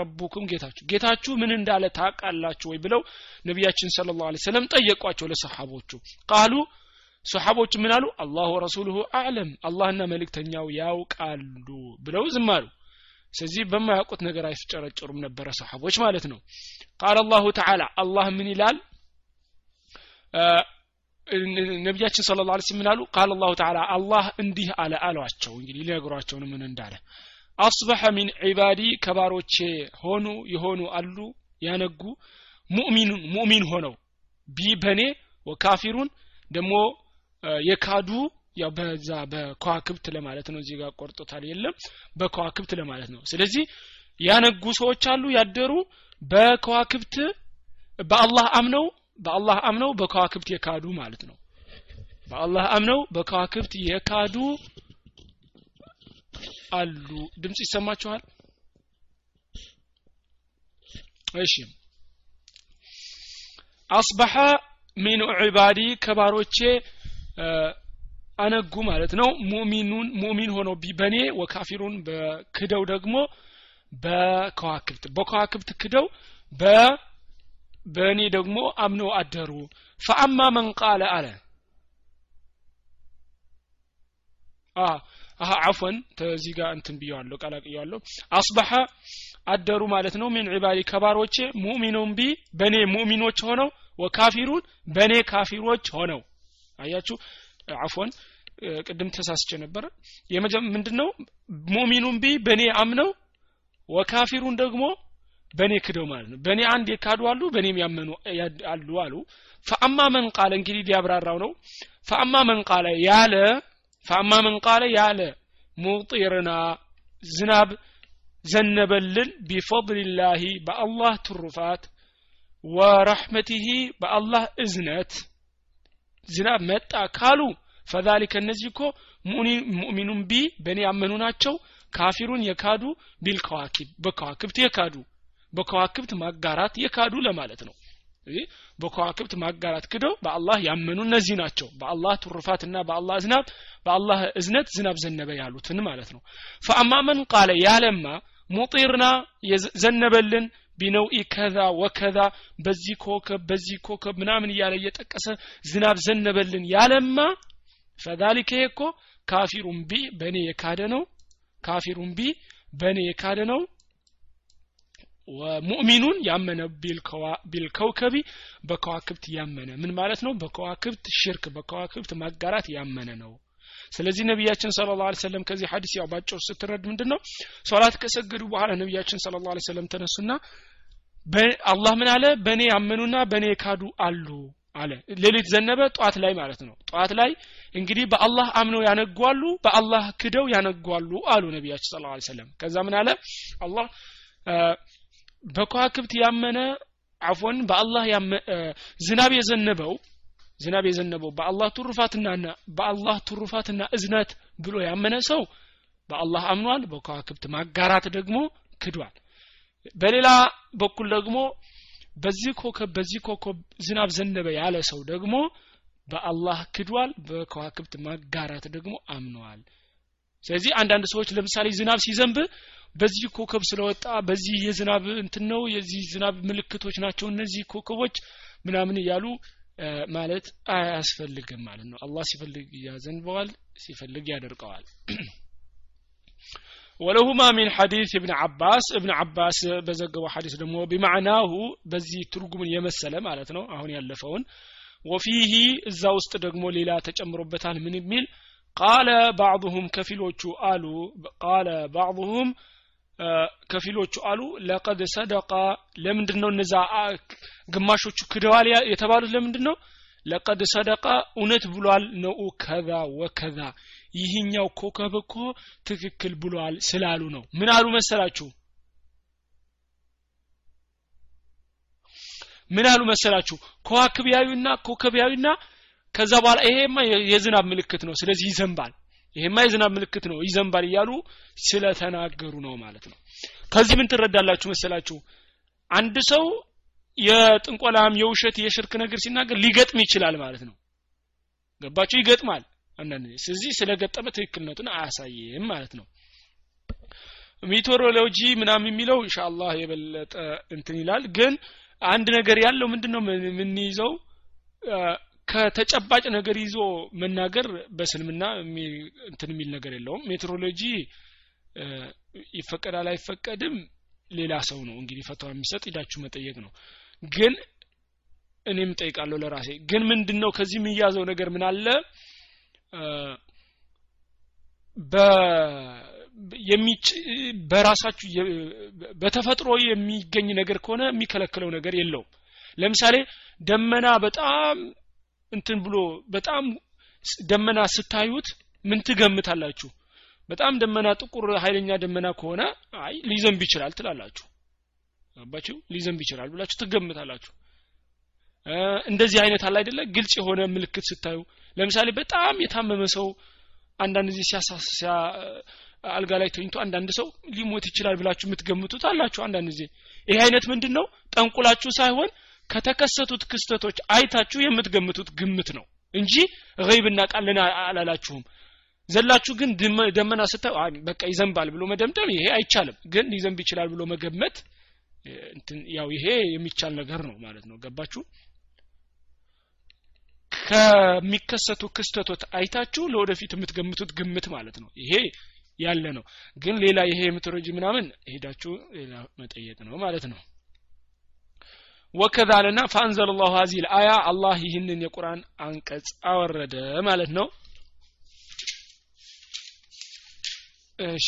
ረቡኩም ጌታችሁ። ጌታችሁ ምን እንዳለ ታቃላችሁ ወይ ብለው ነቢያችን ስለ ላሁ ሰለም ጠየቋቸው ለሰሓቦቹ። ቃሉ ሰሓቦች ምን አሉ? አላሁ ወረሱሉሁ አዕለም አላህና መልእክተኛው ያውቃሉ ብለው ዝም አሉ። ስለዚህ በማያውቁት ነገር አይፍጨረጭሩም ነበረ ሰሓቦች ማለት ነው። قال الله تعالى አላህ ምን ይላል ነቢያችን صلى الله عليه وسلم ምን አሉ? قال الله تعالى አላህ እንዲህ አለ አሏቸው። እንግዲህ ሊነግሯቸው ምን እንዳለ። أصبح من عبادي ከባሮቼ ሆኑ የሆኑ አሉ ያነጉ مؤمن ሆነው بي በኔ وكافر ደግሞ የካዱ ያው በዛ በከዋክብት ለማለት ነው። እዚህ ጋር ቆርጦታል። የለም በከዋክብት ለማለት ነው። ስለዚህ ያነጉ ሰዎች አሉ ያደሩ በከዋክብት በአላህ አምነው በአላህ አምነው በከዋክብት የካዱ ማለት ነው። በአላህ አምነው በከዋክብት የካዱ አሉ። ድምጽ ይሰማችኋል? እሺ። አስበሐ ሚን ዒባዲ ከባሮቼ አነጉ ማለት ነው። مؤمن ሙሚን ሆነው በኔ وكافر በክደው ደግሞ በከዋክብት በከዋክብት ክደው በእኔ ደግሞ አምነው አደሩ። فأما من قال አለ። አሀ አፎን ተዚህ ጋር እንትን ብየዋለሁ ቀላቅየዋለሁ أصبح አደሩ ማለት ነው። من عبادي ከባሮቼ مؤمن بي በእኔ ሙእሚኖች ሆነው وكافر በእኔ ካፊሮች ሆነው። አያችሁ? አፎን ቅድም ተሳስቼ ነበረ ምንድነው? مؤمن بي በእኔ አምነው وكافر ደግሞ በእኔ ክደው ማለት ነው። በእኔ አንድ የካዱ አሉ በእኔም ያመኑ አሉ አሉ። فأما من قال እንግዲህ ሊያብራራው ነው። فأما من قال ያለ فأما من قال ያለ مطرنا ዝናብ ዘነበልን بفضل الله በአላህ ትሩፋት ورحمته በአላህ እዝነት። ዝናብ መጣ ካሉ فذلك እነዚህ እኮ مؤمن بي በእኔ ያመኑ ናቸው كافر የካዱ بالكواكب በከዋክብት የካዱ በከዋክብት ማጋራት የካዱ ለማለት ነው። በከዋክብት ማጋራት ክደው በአላህ ያመኑ እነዚህ ናቸው። በአላህ ትሩፋትና በአላህ ዝናብ በአላህ እዝነት ዝናብ ዘነበ ያሉትን ማለት ነው። فأما من قال ያለማ مطرنا ዘነበልን بنوء كذا وكذا በዚህ ኮከብ በዚህ ኮከብ ምናምን እያለ እየጠቀሰ ዝናብ ዘነበልን ያለማ فذلك እኮ كافر بي በእኔ የካደ ነው። كافر بي በእኔ የካደ ነው مؤمن ያመነ بالكوكب በከዋክብት ያመነ። ምን ማለት ነው? በከዋክብት ሽርክ በከዋክብት ማጋራት ያመነ ነው። ስለዚህ ነቢያችን ስለ ላ ሰለም ከዚህ ሀዲስ ያው ባጭሩ ስትረድ ምንድን ነው ሶላት ከሰገዱ በኋላ ነቢያችን ስለ ላ ሰለም ተነሱና አላህ ምን አለ? በእኔ ያመኑና በእኔ የካዱ አሉ አለ። ሌሊት ዘነበ ጠዋት ላይ ማለት ነው። ጠዋት ላይ እንግዲህ በአላህ አምነው ያነጓሉ በአላህ ክደው ያነጓሉ አሉ ነቢያችን ስለ ላ ሰለም ከዛ ምን አለ? አላህ በከዋክብት ያመነ አፎን በአላህ ዝናብ የዘነበው ዝናብ የዘነበው በአላህ ትሩፋትና በአላህ ትሩፋትና እዝነት ብሎ ያመነ ሰው በአላህ አምኗል። በከዋክብት ማጋራት ደግሞ ክዷል። በሌላ በኩል ደግሞ በዚህ ኮከብ በዚህ ኮከብ ዝናብ ዘነበ ያለ ሰው ደግሞ በአላህ ክዷል። በከዋክብት ማጋራት ደግሞ አምነዋል ስለዚህ አንዳንድ ሰዎች ለምሳሌ ዝናብ ሲዘንብ በዚህ ኮከብ ስለወጣ በዚህ የዝናብ እንትን ነው የዚህ ዝናብ ምልክቶች ናቸው እነዚህ ኮከቦች ምናምን እያሉ ማለት አያስፈልግም ማለት ነው። አላህ ሲፈልግ ያዘንበዋል ሲፈልግ ያደርቀዋል ወለሁማ ሚን ሐዲስ እብን አባስ እብን አባስ በዘገበው ሐዲስ ደግሞ ቢማዕናሁ በዚህ ትርጉምን የመሰለ ማለት ነው። አሁን ያለፈውን ወፊሂ እዛ ውስጥ ደግሞ ሌላ ተጨምሮበታል ምን የሚል ቃለ ባዕضሁም ከፊሎቹ አሉ ቃለ ባዕضሁም ከፊሎቹ አሉ ለቀድ ሰደቃ ለምንድን ነው እነዛ ግማሾቹ ክደዋል የተባሉት ለምንድን ነው ለቀድ ሰደቃ እውነት ብሏል ነው ከዛ ወከዛ። ይህኛው ኮከብ እኮ ትክክል ብሏል ስላሉ ነው። ምን አሉ መሰላችሁ? ምን አሉ መሰላችሁ? ከዋክብያዊና ኮከብያዊና ከዛ በኋላ ይሄማ የዝናብ ምልክት ነው ስለዚህ ይዘንባል። ይሄማ የዝናብ ምልክት ነው ይዘንባል እያሉ ስለተናገሩ ነው ማለት ነው። ከዚህ ምን ትረዳላችሁ መሰላችሁ? አንድ ሰው የጥንቆላም የውሸት የሽርክ ነገር ሲናገር ሊገጥም ይችላል ማለት ነው። ገባችሁ? ይገጥማል። አንዳንድ ስለዚህ ስለገጠመ ትክክልነቱን አያሳይም ማለት ነው። ሜቶሮሎጂ ምናምን የሚለው ኢንሻአላህ የበለጠ እንትን ይላል። ግን አንድ ነገር ያለው ምንድነው? የምንይዘው ከተጨባጭ ነገር ይዞ መናገር በስልምና እንትን የሚል ነገር የለውም። ሜትሮሎጂ ይፈቀዳል አይፈቀድም ሌላ ሰው ነው እንግዲህ ፈተዋ የሚሰጥ ሂዳችሁ መጠየቅ ነው። ግን እኔም ጠይቃለሁ ለራሴ። ግን ምንድን ነው ከዚህ የሚያዘው ነገር ምን አለ? በራሳችሁ በተፈጥሮ የሚገኝ ነገር ከሆነ የሚከለክለው ነገር የለውም። ለምሳሌ ደመና በጣም እንትን ብሎ በጣም ደመና ስታዩት ምን ትገምታላችሁ? በጣም ደመና ጥቁር ኃይለኛ ደመና ከሆነ አይ ሊዘንብ ይችላል ትላላችሁ። አባችሁ ሊዘንብ ይችላል ብላችሁ ትገምታላችሁ። እንደዚህ አይነት አለ አይደለ? ግልጽ የሆነ ምልክት ስታዩ ለምሳሌ በጣም የታመመ ሰው አንዳንድ ጊዜ ሲያሳሲያ አልጋ ላይ ተኝቶ አንዳንድ ሰው ሊሞት ይችላል ብላችሁ የምትገምቱት አላችሁ አንዳንድ ጊዜ። ይሄ አይነት ምንድን ነው ጠንቁላችሁ ሳይሆን ከተከሰቱት ክስተቶች አይታችሁ የምትገምቱት ግምት ነው እንጂ ገይብና ቃልን አላላችሁም። ዘላችሁ ግን ደመና ስታዩ በቃ ይዘንባል ብሎ መደምደም ይሄ አይቻልም። ግን ሊዘንብ ይችላል ብሎ መገመት ያው ይሄ የሚቻል ነገር ነው ማለት ነው። ገባችሁ? ከሚከሰቱ ክስተቶች አይታችሁ ለወደፊት የምትገምቱት ግምት ማለት ነው። ይሄ ያለ ነው። ግን ሌላ ይሄ የምትሮጂ ምናምን ሄዳችሁ ሌላ መጠየቅ ነው ማለት ነው ወከዛልና ፈአንዘለ ላሁ ሀዚህ ልአያ አላህ ይህንን የቁርአን አንቀጽ አወረደ ማለት ነው። እሺ።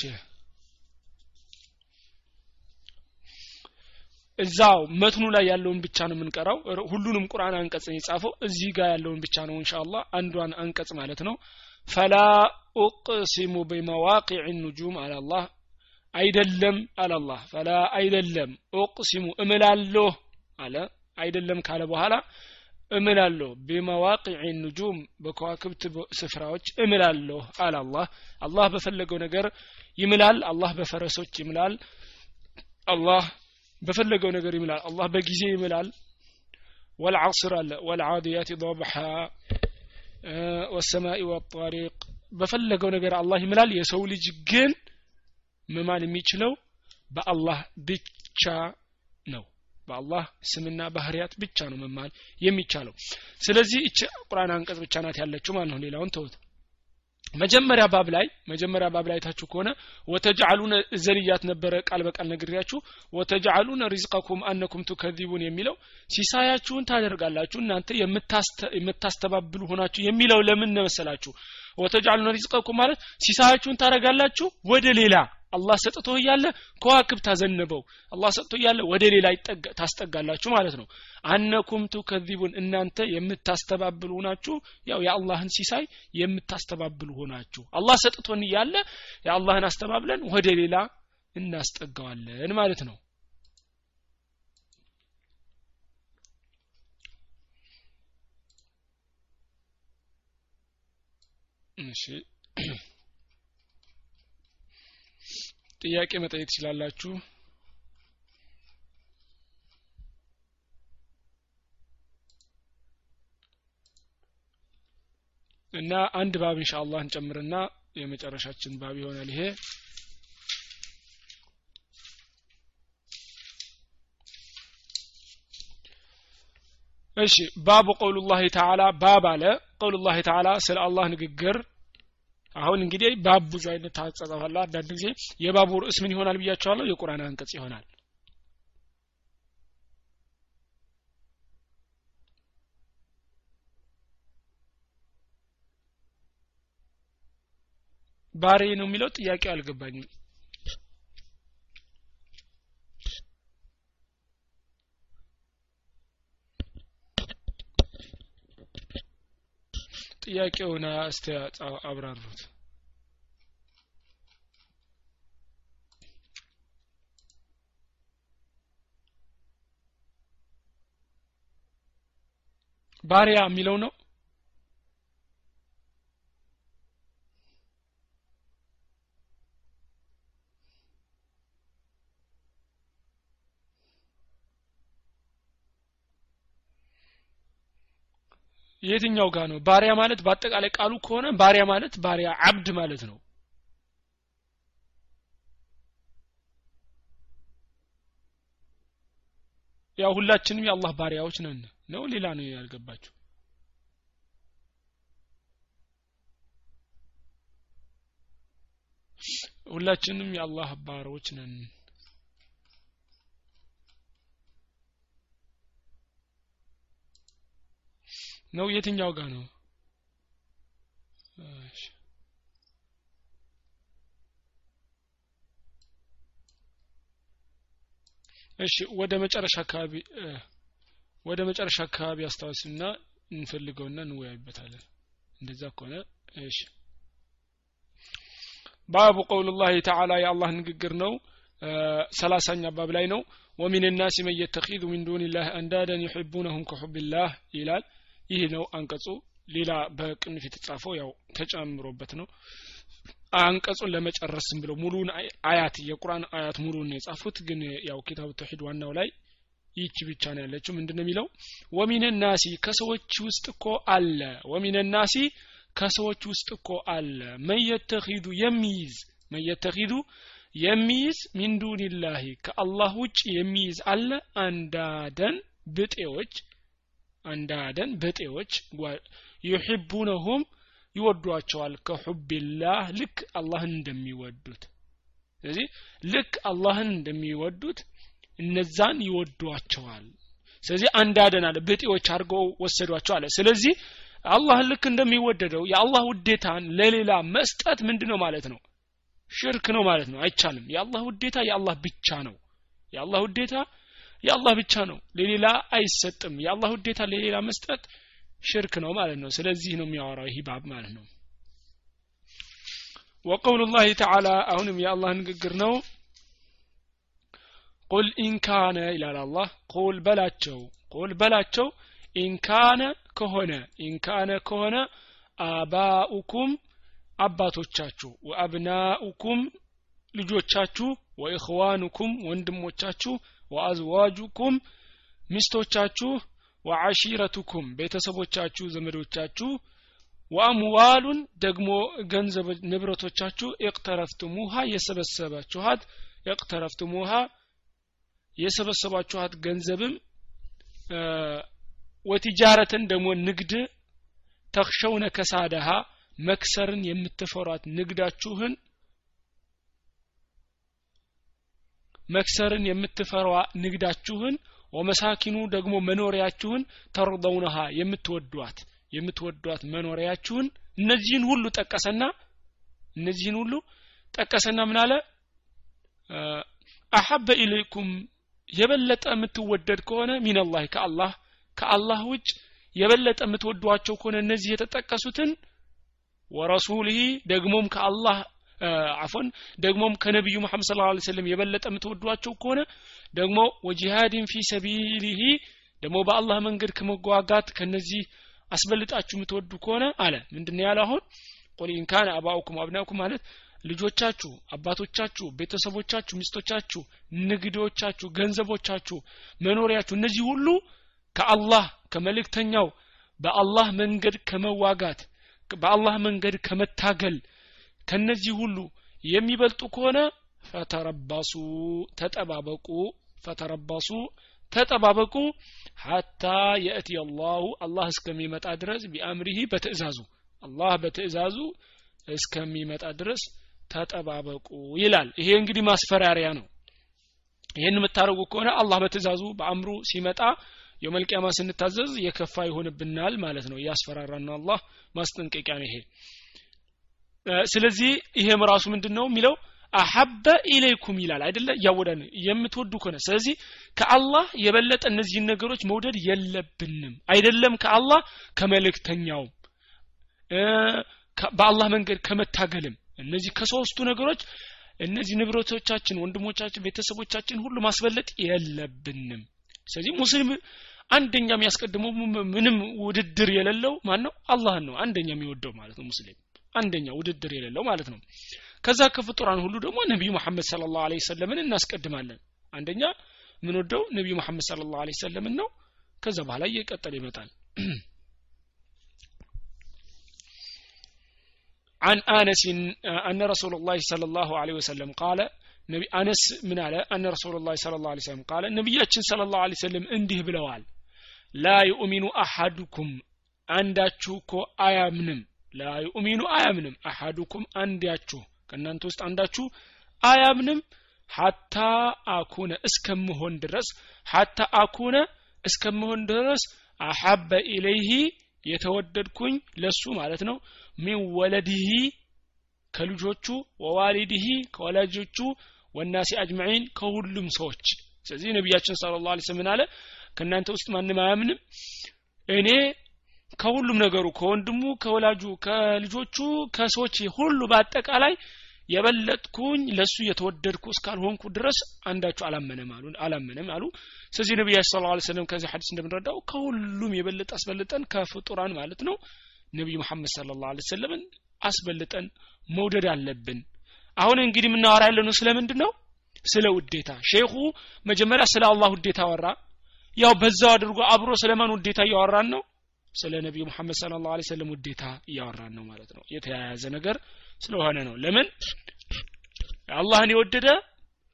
እዛው መትኑ ላይ ያለውን ብቻ ነው የምንቀራው። ሁሉንም ቁርአን አንቀጽን የጻፈው። እዚህ ጋር ያለውን ብቻ ነው እንሻላ አንዷን አንቀጽ ማለት ነው። ፈላ ኡቅሲሙ ቢመዋቂዕ ኑጁም አላላህ አይደለም አላላህ። ፈላ አይደለም ኡቅሲሙ እምላለሁ አለ። አይደለም ካለ በኋላ እምላለሁ። ቢመዋቂዕ ኑጁም በከዋክብት ስፍራዎች እምላለሁ አለ አላህ። አላህ በፈለገው ነገር ይምላል አላህ በፈረሶች ይምላል አላህ በፈለገው ነገር ይምላል አላህ በጊዜ ይምላል። ወልዓስር አለ ወልዓዲያት ضبሓ ወሰማኢ ወጣሪቅ በፈለገው ነገር አላህ ይምላል። የሰው ልጅ ግን መማል የሚችለው በአላህ ብቻ በአላህ ስምና ባህርያት ብቻ ነው መማል የሚቻለው። ስለዚህ እች ቁርአን አንቀጽ ብቻ ናት ያለችው ማለት ነው። ሌላውን ተውት። መጀመሪያ ባብ ላይ መጀመሪያ ባብ ላይ ታችሁ ከሆነ ወተጅዓሉነ ዘልያት ነበረ ቃል በቃል ነግሬያችሁ። ወተጅዓሉነ ሪዝቀኩም አነኩም ቱከዚቡን የሚለው ሲሳያችሁን ታደርጋላችሁ እናንተ የምታስተባብሉ ሆናችሁ የሚለው ለምን መሰላችሁ ወተጅዓሉነ ሪዝቀኩም ማለት ሲሳያችሁን ታደርጋላችሁ ወደ ሌላ። አላህ ሰጥቶ እያለ ከዋክብ ታዘነበው አላህ ሰጥቶ እያለ ወደ ሌላ ታስጠጋላችሁ ማለት ነው። አነኩም ቱከዚቡን እናንተ የምታስተባብሉ ሆናችሁ ያው የአላህን ሲሳይ የምታስተባብሉ ሆናችሁ። አላህ ሰጥቶን እያለ የአላህን አስተባብለን ወደ ሌላ እናስጠጋዋለን ማለት ነው እሺ። ጥያቄ መጠየቅ ትችላላችሁ። እና አንድ ባብ ኢንሻአላህ እንጨምርና የመጨረሻችን ባብ ይሆናል ይሄ። እሺ ባቡ ቀውሉላህ ተዓላ ባብ አለ። ቀውሉላህ ተዓላ ስለ አላህ ንግግር አሁን እንግዲህ ባብ ብዙ አይነት ታጸጻፋለ አንዳንድ ጊዜ የባቡ ርዕስ ምን ይሆናል ብያቸዋለሁ? የቁርአን አንቀጽ ይሆናል። ባሬ ነው የሚለው ጥያቄው አልገባኝም ጥያቄውን እስቲ አብራሩት። ባሪያ የሚለው ነው የትኛው ጋር ነው? ባሪያ ማለት በአጠቃላይ ቃሉ ከሆነ ባሪያ ማለት ባሪያ አብድ ማለት ነው። ያው ሁላችንም የአላህ ባሪያዎች ነን ነው? ሌላ ነው ያልገባችሁ? ሁላችንም የአላህ ባሮች ነን ነው? የትኛው ጋር ነው? እሺ። ወደ መጨረሻ አካባቢ ወደ መጨረሻ አካባቢ አስታውስና እንፈልገውና እንወያይበታለን። እንደዛ ከሆነ እሺ። ባቡ ቀውሉላህ ተዓላ የአላህ ንግግር ነው። ሰላሳኛ ባብ ላይ ነው። ወሚን ናስ መን የተኪዙ ሚን ዱንላህ አንዳደን ዩሕቡነሁም ከሑብላህ ይላል ይህ ነው አንቀጹ። ሌላ በቅንፍ የተጻፈው ያው ተጨምሮበት ነው። አንቀጹን ለመጨረስ ዝም ብለው ሙሉን አያት የቁርአን አያት ሙሉን የጻፉት። ግን ያው ኪታቡ ተውሂድ ዋናው ላይ ይቺ ብቻ ነው ያለችው። ምንድን ነው የሚለው? ወሚን ናሲ ከሰዎች ውስጥ እኮ አለ። ወሚን ናሲ ከሰዎች ውስጥ እኮ አለ። መየተኺዱ የሚይዝ መየተኺዱ የሚይዝ ሚን ዱንላሂ ከአላህ ውጭ የሚይዝ አለ። አንዳደን ብጤዎች አንዳደን ብጤዎች ዩሒቡነሁም ይወዷቸዋል። ከሑቢላህ ልክ አላህን እንደሚወዱት። ስለዚህ ልክ አላህን እንደሚወዱት እነዛን ይወዷቸዋል። ስለዚህ አንዳደን አለ ብጤዎች አድርገው ወሰዷቸው አለ። ስለዚህ አላህን ልክ እንደሚወደደው የአላህ ውዴታን ለሌላ መስጠት ምንድን ነው ማለት ነው? ሽርክ ነው ማለት ነው። አይቻልም። የአላህ ውዴታ የአላህ ብቻ ነው። የአላህ ውዴታ የአላህ ብቻ ነው። ለሌላ አይሰጥም። የአላህ ውዴታ ለሌላ መስጠት ሽርክ ነው ማለት ነው። ስለዚህ ነው የሚያወራው ይህ ባብ ማለት ነው። ወቀውሉ ላህ ተዓላ አሁንም የአላህ ንግግር ነው። ቁል ኢንካነ ይላል አላህ። ቁል በላቸው ቁል በላቸው። ኢንካነ ከሆነ ኢንካነ ከሆነ አባኡኩም አባቶቻችሁ ወአብናኡኩም ልጆቻችሁ ወኢኽዋኑኩም ወንድሞቻችሁ ወአዝዋጁኩም ሚስቶቻችሁ ወዓሺረቱኩም ቤተሰቦቻችሁ ዘመዶቻችሁ ወአምዋሉን ደግሞ ገንዘብ ንብረቶቻችሁ እቅተረፍትሙሃ የሰበሰባችኋት እቅተረፍትሙሃ የሰበሰባችኋት ገንዘብም ወቲጃረትን ደግሞ ንግድ ተክሸውነ ከሳደሃ መክሰርን የምትፈሯት ንግዳችሁን መክሰርን የምትፈሯ ንግዳችሁን ወመሳኪኑ ደግሞ መኖሪያችሁን ተርደውነሃ የምትወዷት የምትወዷት መኖሪያችሁን እነዚህን ሁሉ ጠቀሰና እነዚህን ሁሉ ጠቀሰና ምን አለ? አሐበ ኢለይኩም የበለጠ የምትወደድ ከሆነ ሚንላህ ከአላህ ከአላህ ውጭ የበለጠ የምትወዷቸው ከሆነ እነዚህ የተጠቀሱትን ወረሱሊህ ደግሞም ከአላህ አፎን ደግሞም ከነቢዩ መሐመድ ስለ ላ ሰለም የበለጠ የምትወዷቸው ከሆነ ደግሞ ወጂሃድን ፊ ሰቢሊሂ ደግሞ በአላህ መንገድ ከመጓጋት ከነዚህ አስበልጣችሁ የምትወዱ ከሆነ አለ። ምንድን ያለ አሁን? ቁል ኢንካነ አባኡኩም አብናኩም ማለት ልጆቻችሁ አባቶቻችሁ ቤተሰቦቻችሁ ሚስቶቻችሁ ንግዶቻችሁ ገንዘቦቻችሁ መኖሪያችሁ እነዚህ ሁሉ ከአላህ ከመልእክተኛው በአላህ መንገድ ከመዋጋት በአላህ መንገድ ከመታገል ከነዚህ ሁሉ የሚበልጡ ከሆነ ፈተረባሱ ተጠባበቁ ፈተረባሱ ተጠባበቁ ሐታ የእቲ አላሁ አላህ እስከሚመጣ ድረስ ቢአምሪሂ በትእዛዙ አላህ በትእዛዙ እስከሚመጣ ድረስ ተጠባበቁ ይላል። ይሄ እንግዲህ ማስፈራሪያ ነው። ይህን የምታደርጉ ከሆነ አላህ በትእዛዙ በአምሩ ሲመጣ የመልቅያማ ስንታዘዝ የከፋ ይሆንብናል ማለት ነው። እያስፈራራን ነው። አላህ ማስጠንቀቂያ ነው ይሄ ስለዚህ ይሄም ራሱ ምንድን ነው የሚለው? አሐበ ኢለይኩም ይላል አይደለ? እያወዳን የምትወዱ ከሆነ። ስለዚህ ከአላህ የበለጠ እነዚህን ነገሮች መውደድ የለብንም። አይደለም ከአላህ ከመልእክተኛውም በአላህ መንገድ ከመታገልም። እነዚህ ከሶስቱ ነገሮች እነዚህ ንብረቶቻችን ወንድሞቻችን ቤተሰቦቻችን ሁሉ ማስበለጥ የለብንም። ስለዚህ ሙስሊም አንደኛ የሚያስቀድመው ምንም ውድድር የሌለው ማን ነው አላህን ነው አንደኛ የሚወደው ማለት ነው ሙስሊም አንደኛ ውድድር የሌለው ማለት ነው። ከዛ ከፍጡራን ሁሉ ደግሞ ነቢዩ መሐመድ ሰለላሁ ላሁ ለ ሰለምን እናስቀድማለን። አንደኛ ምንወደው ነቢዩ መሐመድ ሰለላሁ ላሁ ለ ነው። ከዛ በኋላ እየቀጠለ ይመጣል። عن أنس أن رسول الله صلى الله عليه وسلم قال ነቢ አነስ ምን አለ አነ ረሱሉ ላ ስለ ላ ሰለም ቃለ ነቢያችን ስለ ላሁ ለ ሰለም እንዲህ ብለዋል ላ ዩእሚኑ አሐዱኩም አንዳችሁ እኮ አያምንም ላ ዩእሚኑ አያምንም አሐዱኩም አንዳችሁ ከእናንተ ውስጥ አንዳችሁ አያምንም ሐታ አኩነ እስከምሆን ድረስ ሐታ አኩነ እስከምሆን ድረስ አሐበ ኢለይህ የተወደድኩኝ ለሱ ማለት ነው ሚን ወለድህ ከልጆቹ ወዋሊድህ ከወላጆቹ ወናሲ አጅመዒን ከሁሉም ሰዎች ስለዚህ ነቢያችን ስለ ላ ስለም አለ ከእናንተ ውስጥ ማንም አያምንም እኔ ከሁሉም ነገሩ ከወንድሙ ከወላጁ ከልጆቹ ከሰዎች ሁሉ በአጠቃላይ የበለጥኩኝ ለሱ የተወደድኩ እስካልሆንኩ ድረስ አንዳችሁ አላመነም አሉ አላመነም አሉ። ስለዚህ ነቢያችን ስለ ላ ስለም ከዚህ ሐዲስ እንደምንረዳው ከሁሉም የበለጠ አስበልጠን ከፍጡራን ማለት ነው ነቢዩ መሐመድ ስለ ላ ሰለምን አስበልጠን መውደድ አለብን። አሁን እንግዲህ የምናወራ ያለነው ስለምንድን ነው ስለ ውዴታ። ሼኹ መጀመሪያ ስለ አላህ ውዴታ ወራ ያው በዛው አድርጎ አብሮ ስለማን ውዴታ እያወራን ነው ስለ ነቢዩ መሐመድ ስለ ላሁ ሰለም ውዴታ እያወራን ነው ማለት ነው። የተያያዘ ነገር ስለሆነ ነው። ለምን? አላህን የወደደ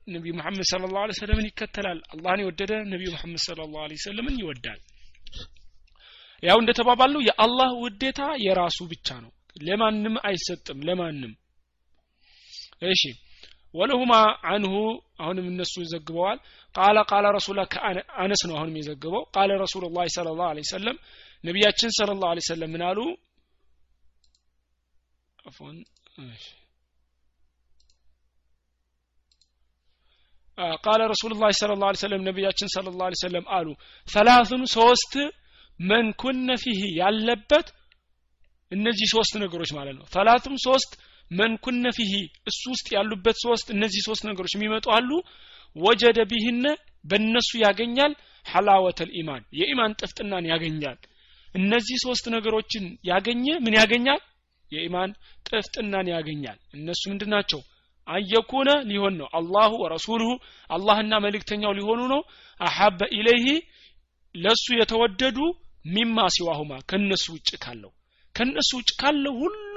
ነቢዩ መሐመድ ስለ ላሁ ሰለምን ይከተላል። አላህን የወደደ ነቢዩ መሐመድ ስለ ላሁ ሰለምን ይወዳል። ያው እንደተባባል ነው የአላህ ውዴታ የራሱ ብቻ ነው። ለማንም አይሰጥም። ለማንም እሺ። ወለሁማ አንሁ አሁንም እነሱ ይዘግበዋል። ቃለ ቃለ ረሱላ ከአነስ ነው አሁንም የዘግበው ቃለ ረሱሉ ላ ስለ ላሁ ሰለም ነቢያችን ስለ ላሁ ሰለም ምን አሉ? አፎን ቃለ ረሱሉ ላ ስለ ላ ሰለም ነቢያችን ስለ ላ ሰለም አሉ ሰላቱን ሶስት መን ኩነ ፊህ ያለበት እነዚህ ሶስት ነገሮች ማለት ነው። ሰላቱም ሶስት መን ኩነ ፊህ እሱ ውስጥ ያሉበት ሶስት እነዚህ ሶስት ነገሮች የሚመጡ አሉ። ወጀደ ቢህነ በእነሱ ያገኛል። ሐላወተል ኢማን የኢማን ጥፍጥናን ያገኛል እነዚህ ሶስት ነገሮችን ያገኘ ምን ያገኛል? የኢማን ጥፍጥናን ያገኛል። እነሱ ምንድን ናቸው? አየኩነ ሊሆን ነው። አላሁ ወረሱሉሁ አላህና መልእክተኛው ሊሆኑ ነው። አሐበ ኢለይህ ለሱ የተወደዱ ሚማ ሲዋሁማ ከነሱ ውጭ ካለው። ከነሱ ውጭ ካለው ሁሉ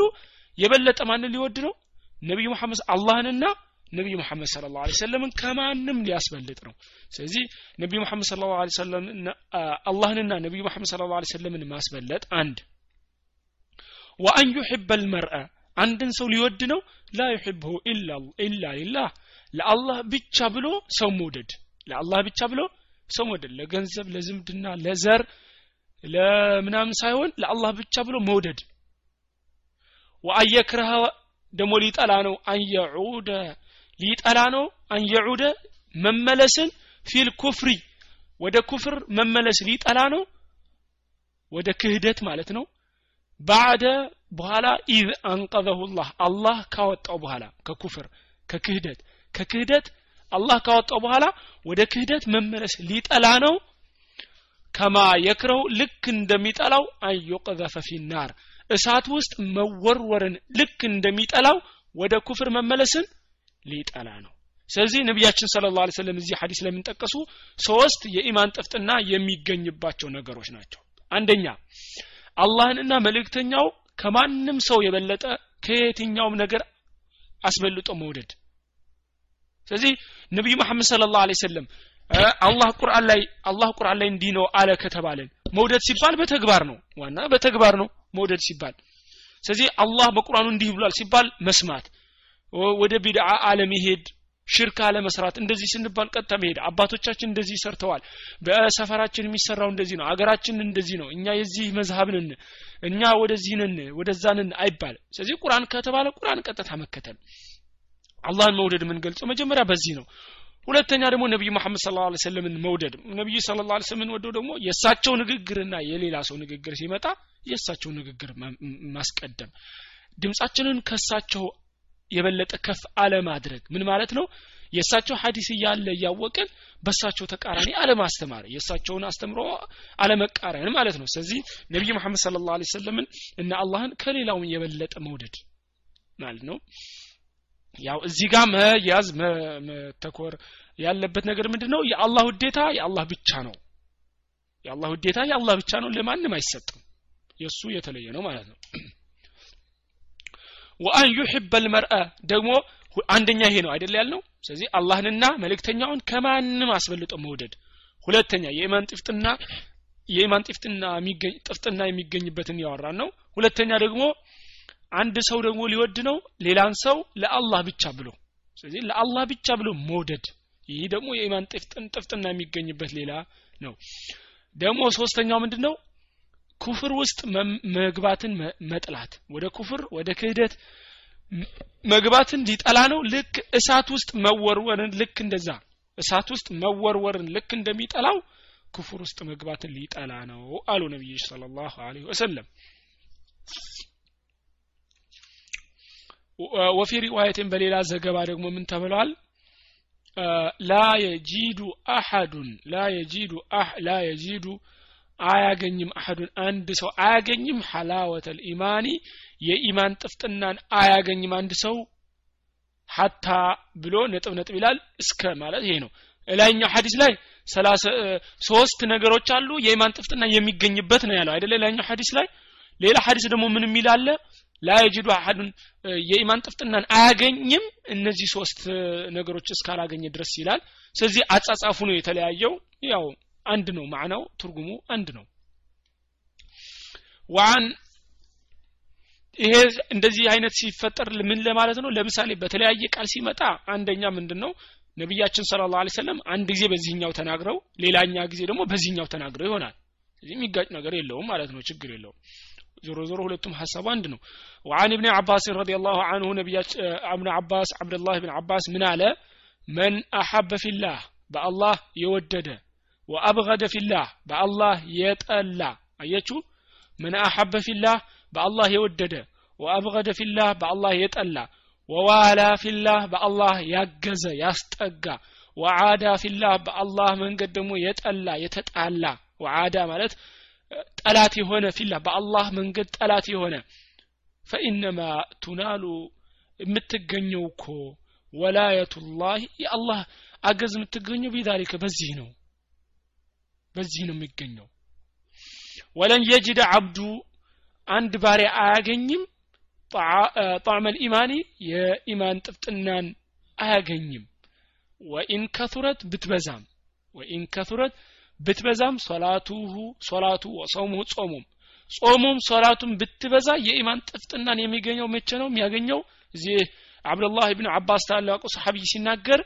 የበለጠ ማንን ሊወድ ነው? ነቢዩ መሐመድ አላህንና ነቢዩ መሐመድ ስለ ላሁ ሰለምን ከማንም ሊያስበልጥ ነው። ስለዚህ ነቢዩ መሐመድ ስለ ላሁ ሰለም አላህንና ነቢዩ መሐመድ ስለ ላሁ ሰለምን ማስበለጥ አንድ። ወአን ዩሕበ ልመርአ አንድን ሰው ሊወድ ነው። ላ ዩሕብሁ ኢላ ሊላህ ለአላህ ብቻ ብሎ ሰው መውደድ ለአላህ ብቻ ብሎ ሰው መውደድ ለገንዘብ ለዝምድና ለዘር ለምናምን ሳይሆን ለአላህ ብቻ ብሎ መውደድ። وأن يكره ደሞ ሊጠላ ነው። أن يعود ሊጠላ ነው። أن يعود መመለስን في الكفر ወደ ኩፍር መመለስ ሊጠላ ነው። ወደ ክህደት ማለት ነው። بعد በኋላ إذ أنقذه الله አላህ ካወጣው በኋላ ከኩፍር ከክህደት ከክህደት አላህ ካወጣው በኋላ ወደ ክህደት መመለስ ሊጠላ ነው። كما የክረው ልክ እንደሚጠላው አንዩቅዘፈ ፊናር እሳት ውስጥ መወርወርን ልክ እንደሚጠላው ወደ ኩፍር መመለስን ሊጠላ ነው። ስለዚህ ነቢያችን ስለ ላ ስለም እዚህ ሀዲስ ለምንጠቀሱ ሶስት የኢማን ጥፍጥና የሚገኝባቸው ነገሮች ናቸው። አንደኛ አላህንና መልእክተኛው ከማንም ሰው የበለጠ ከየትኛውም ነገር አስበልጦ መውደድ። ስለዚህ ነቢዩ መሐመድ ስለ ላሁ ሰለም አላህ ቁርአን ላይ አላህ ቁርአን ላይ እንዲህ ነው አለ ከተባለን መውደድ ሲባል በተግባር ነው። ዋና በተግባር ነው መውደድ ሲባል። ስለዚህ አላህ በቁርአኑ እንዲህ ብሏል ሲባል መስማት ወደ ቢድዓ አለመሄድ ሽርክ አለመስራት እንደዚህ ስንባል ቀጥታ መሄድ አባቶቻችን እንደዚህ ሰርተዋል በሰፈራችን የሚሰራው እንደዚህ ነው አገራችን እንደዚህ ነው እኛ የዚህ መዝሀብ ነን እኛ ወደዚህ ነን ወደዛ ነን አይባልም ስለዚህ ቁርአን ከተባለ ቁርአን ቀጥታ መከተል። አላህን መውደድ የምንገልጸው መጀመሪያ በዚህ ነው። ሁለተኛ ደግሞ ነቢዩ መሐመድ ስለ ላ ሰለምን መውደድ። ነቢዩ ስለ ላ ስለምን ወደው ደግሞ የእሳቸው ንግግርና የሌላ ሰው ንግግር ሲመጣ የእሳቸው ንግግር ማስቀደም። ድምፃችንን ከእሳቸው የበለጠ ከፍ አለማድረግ። ምን ማለት ነው? የእሳቸው ሀዲስ እያለ እያወቅን በእሳቸው ተቃራኒ አለማስተማር የእሳቸውን አስተምሮ አለመቃረን ማለት ነው። ስለዚህ ነቢዩ መሐመድ ስለ ላ ሰለምን እና አላህን ከሌላውም የበለጠ መውደድ ማለት ነው። ያው እዚህ ጋር መያዝ መተኮር ያለበት ነገር ምንድን ነው የአላህ ውዴታ የአላህ ብቻ ነው። የአላህ ውዴታ የአላህ ብቻ ነው ለማንም አይሰጥም። የእሱ የተለየ ነው ማለት ነው ወአን ዩሕበ ልመርአ ደግሞ አንደኛ ይሄ ነው አይደል ያልነው? ስለዚህ አላህንና መልእክተኛውን ከማንም አስበልጦ መውደድ። ሁለተኛ የኢማን ጥፍጥና የኢማን ጥፍጥና የሚገኝ ጥፍጥና የሚገኝበትን ያወራን ነው። ሁለተኛ ደግሞ አንድ ሰው ደግሞ ሊወድ ነው ሌላን ሰው ለአላህ ብቻ ብሎ። ስለዚህ ለአላህ ብቻ ብሎ መውደድ። ይህ ደግሞ የኢማን ጥፍጥና የሚገኝበት ሌላ ነው። ደግሞ ሶስተኛው ምንድን ነው ኩፍር ውስጥ መግባትን መጥላት ወደ ኩፍር ወደ ክህደት መግባትን ሊጠላ ነው። ልክ እሳት ውስጥ መወርወርን ልክ እንደዛ እሳት ውስጥ መወርወርን ልክ እንደሚጠላው ክፉር ውስጥ መግባትን ሊጠላ ነው አሉ ነቢይ ስለ ላሁ ወሰለም። ወፊ ሪዋየትን በሌላ ዘገባ ደግሞ ምን ተብሏል? ላ የጂዱ አሐዱን ላ የጂዱ ላ የጂዱ አያገኝም አሐዱን። አንድ ሰው አያገኝም ሐላወተ ልኢማኒ የኢማን ጥፍጥናን አያገኝም አንድ ሰው حتى ብሎ ነጥብ ነጥብ ይላል። እስከ ማለት ይሄ ነው። ላይኛው ሀዲስ ላይ ሶስት ነገሮች አሉ የኢማን ጥፍጥና የሚገኝበት ነው ያለው አይደለ? ላይኛው ሀዲስ ላይ ሌላ ሀዲስ ደግሞ ምን የሚል አለ? لا يجد أحد የኢማን ጥፍጥናን አያገኝም እነዚህ ሶስት ነገሮች እስካላገኘ ድረስ ይላል። ስለዚህ አጻጻፉ ነው የተለያየው። ያው አንድ ነው። ማዕናው ትርጉሙ አንድ ነው። ዋን ይሄ እንደዚህ አይነት ሲፈጠር ምን ለማለት ነው? ለምሳሌ በተለያየ ቃል ሲመጣ አንደኛ ምንድን ነው ነቢያችን ስለ ላሁ ሰለም አንድ ጊዜ በዚህኛው ተናግረው ሌላኛ ጊዜ ደግሞ በዚህኛው ተናግረው ይሆናል። ስለዚህ የሚጋጭ ነገር የለውም ማለት ነው። ችግር የለውም። ዞሮ ዞሮ ሁለቱም ሀሳብ አንድ ነው። ወአን ብን አባስ ረዲ ላሁ አንሁ ነቢያብን አባስ አብደላህ ብን አባስ ምን አለ? መን አሐበ ፊላህ በአላህ የወደደ ወአብገደ ፊላህ በአላህ የጠላ። አየችሁ ምን አሐበ ፊላህ? በአላህ የወደደ። ወአብገደ ፊላህ በአላህ የጠላ። ወዋላ ፊላህ በአላህ ያገዘ ያስጠጋ። ወዓዳ ፊላህ በአላህ መንገድ ደግሞ የጠላ የተጣላ። ወዓዳ ማለት ጠላት የሆነ ፊላ በአላህ መንገድ ጠላት የሆነ። ፈኢነማ ቱናሉ የምትገኘው እኮ ወላየቱላህ የአላህ አገዝ የምትገኘው ቢዛሊከ በዚህ ነው። በዚህ ነው የሚገኘው። ወለን የጅድ አብዱ አንድ ባሪያ አያገኝም። ጣዕመ ልኢማኒ የኢማን ጥፍጥናን አያገኝም። ወኢን ከቱረት ብትበዛም ወኢን ከቱረት ብትበዛም ሶላቱሁ ሶላቱ ወጾሙሁ ጾሙም። ጾሙም ሶላቱም ብትበዛ የኢማን ጥፍጥናን የሚገኘው መቼ ነው? የሚያገኘው እዚህ አብዱላህ ብን አባስ ታላቁ ሰሐቢይ ሲናገር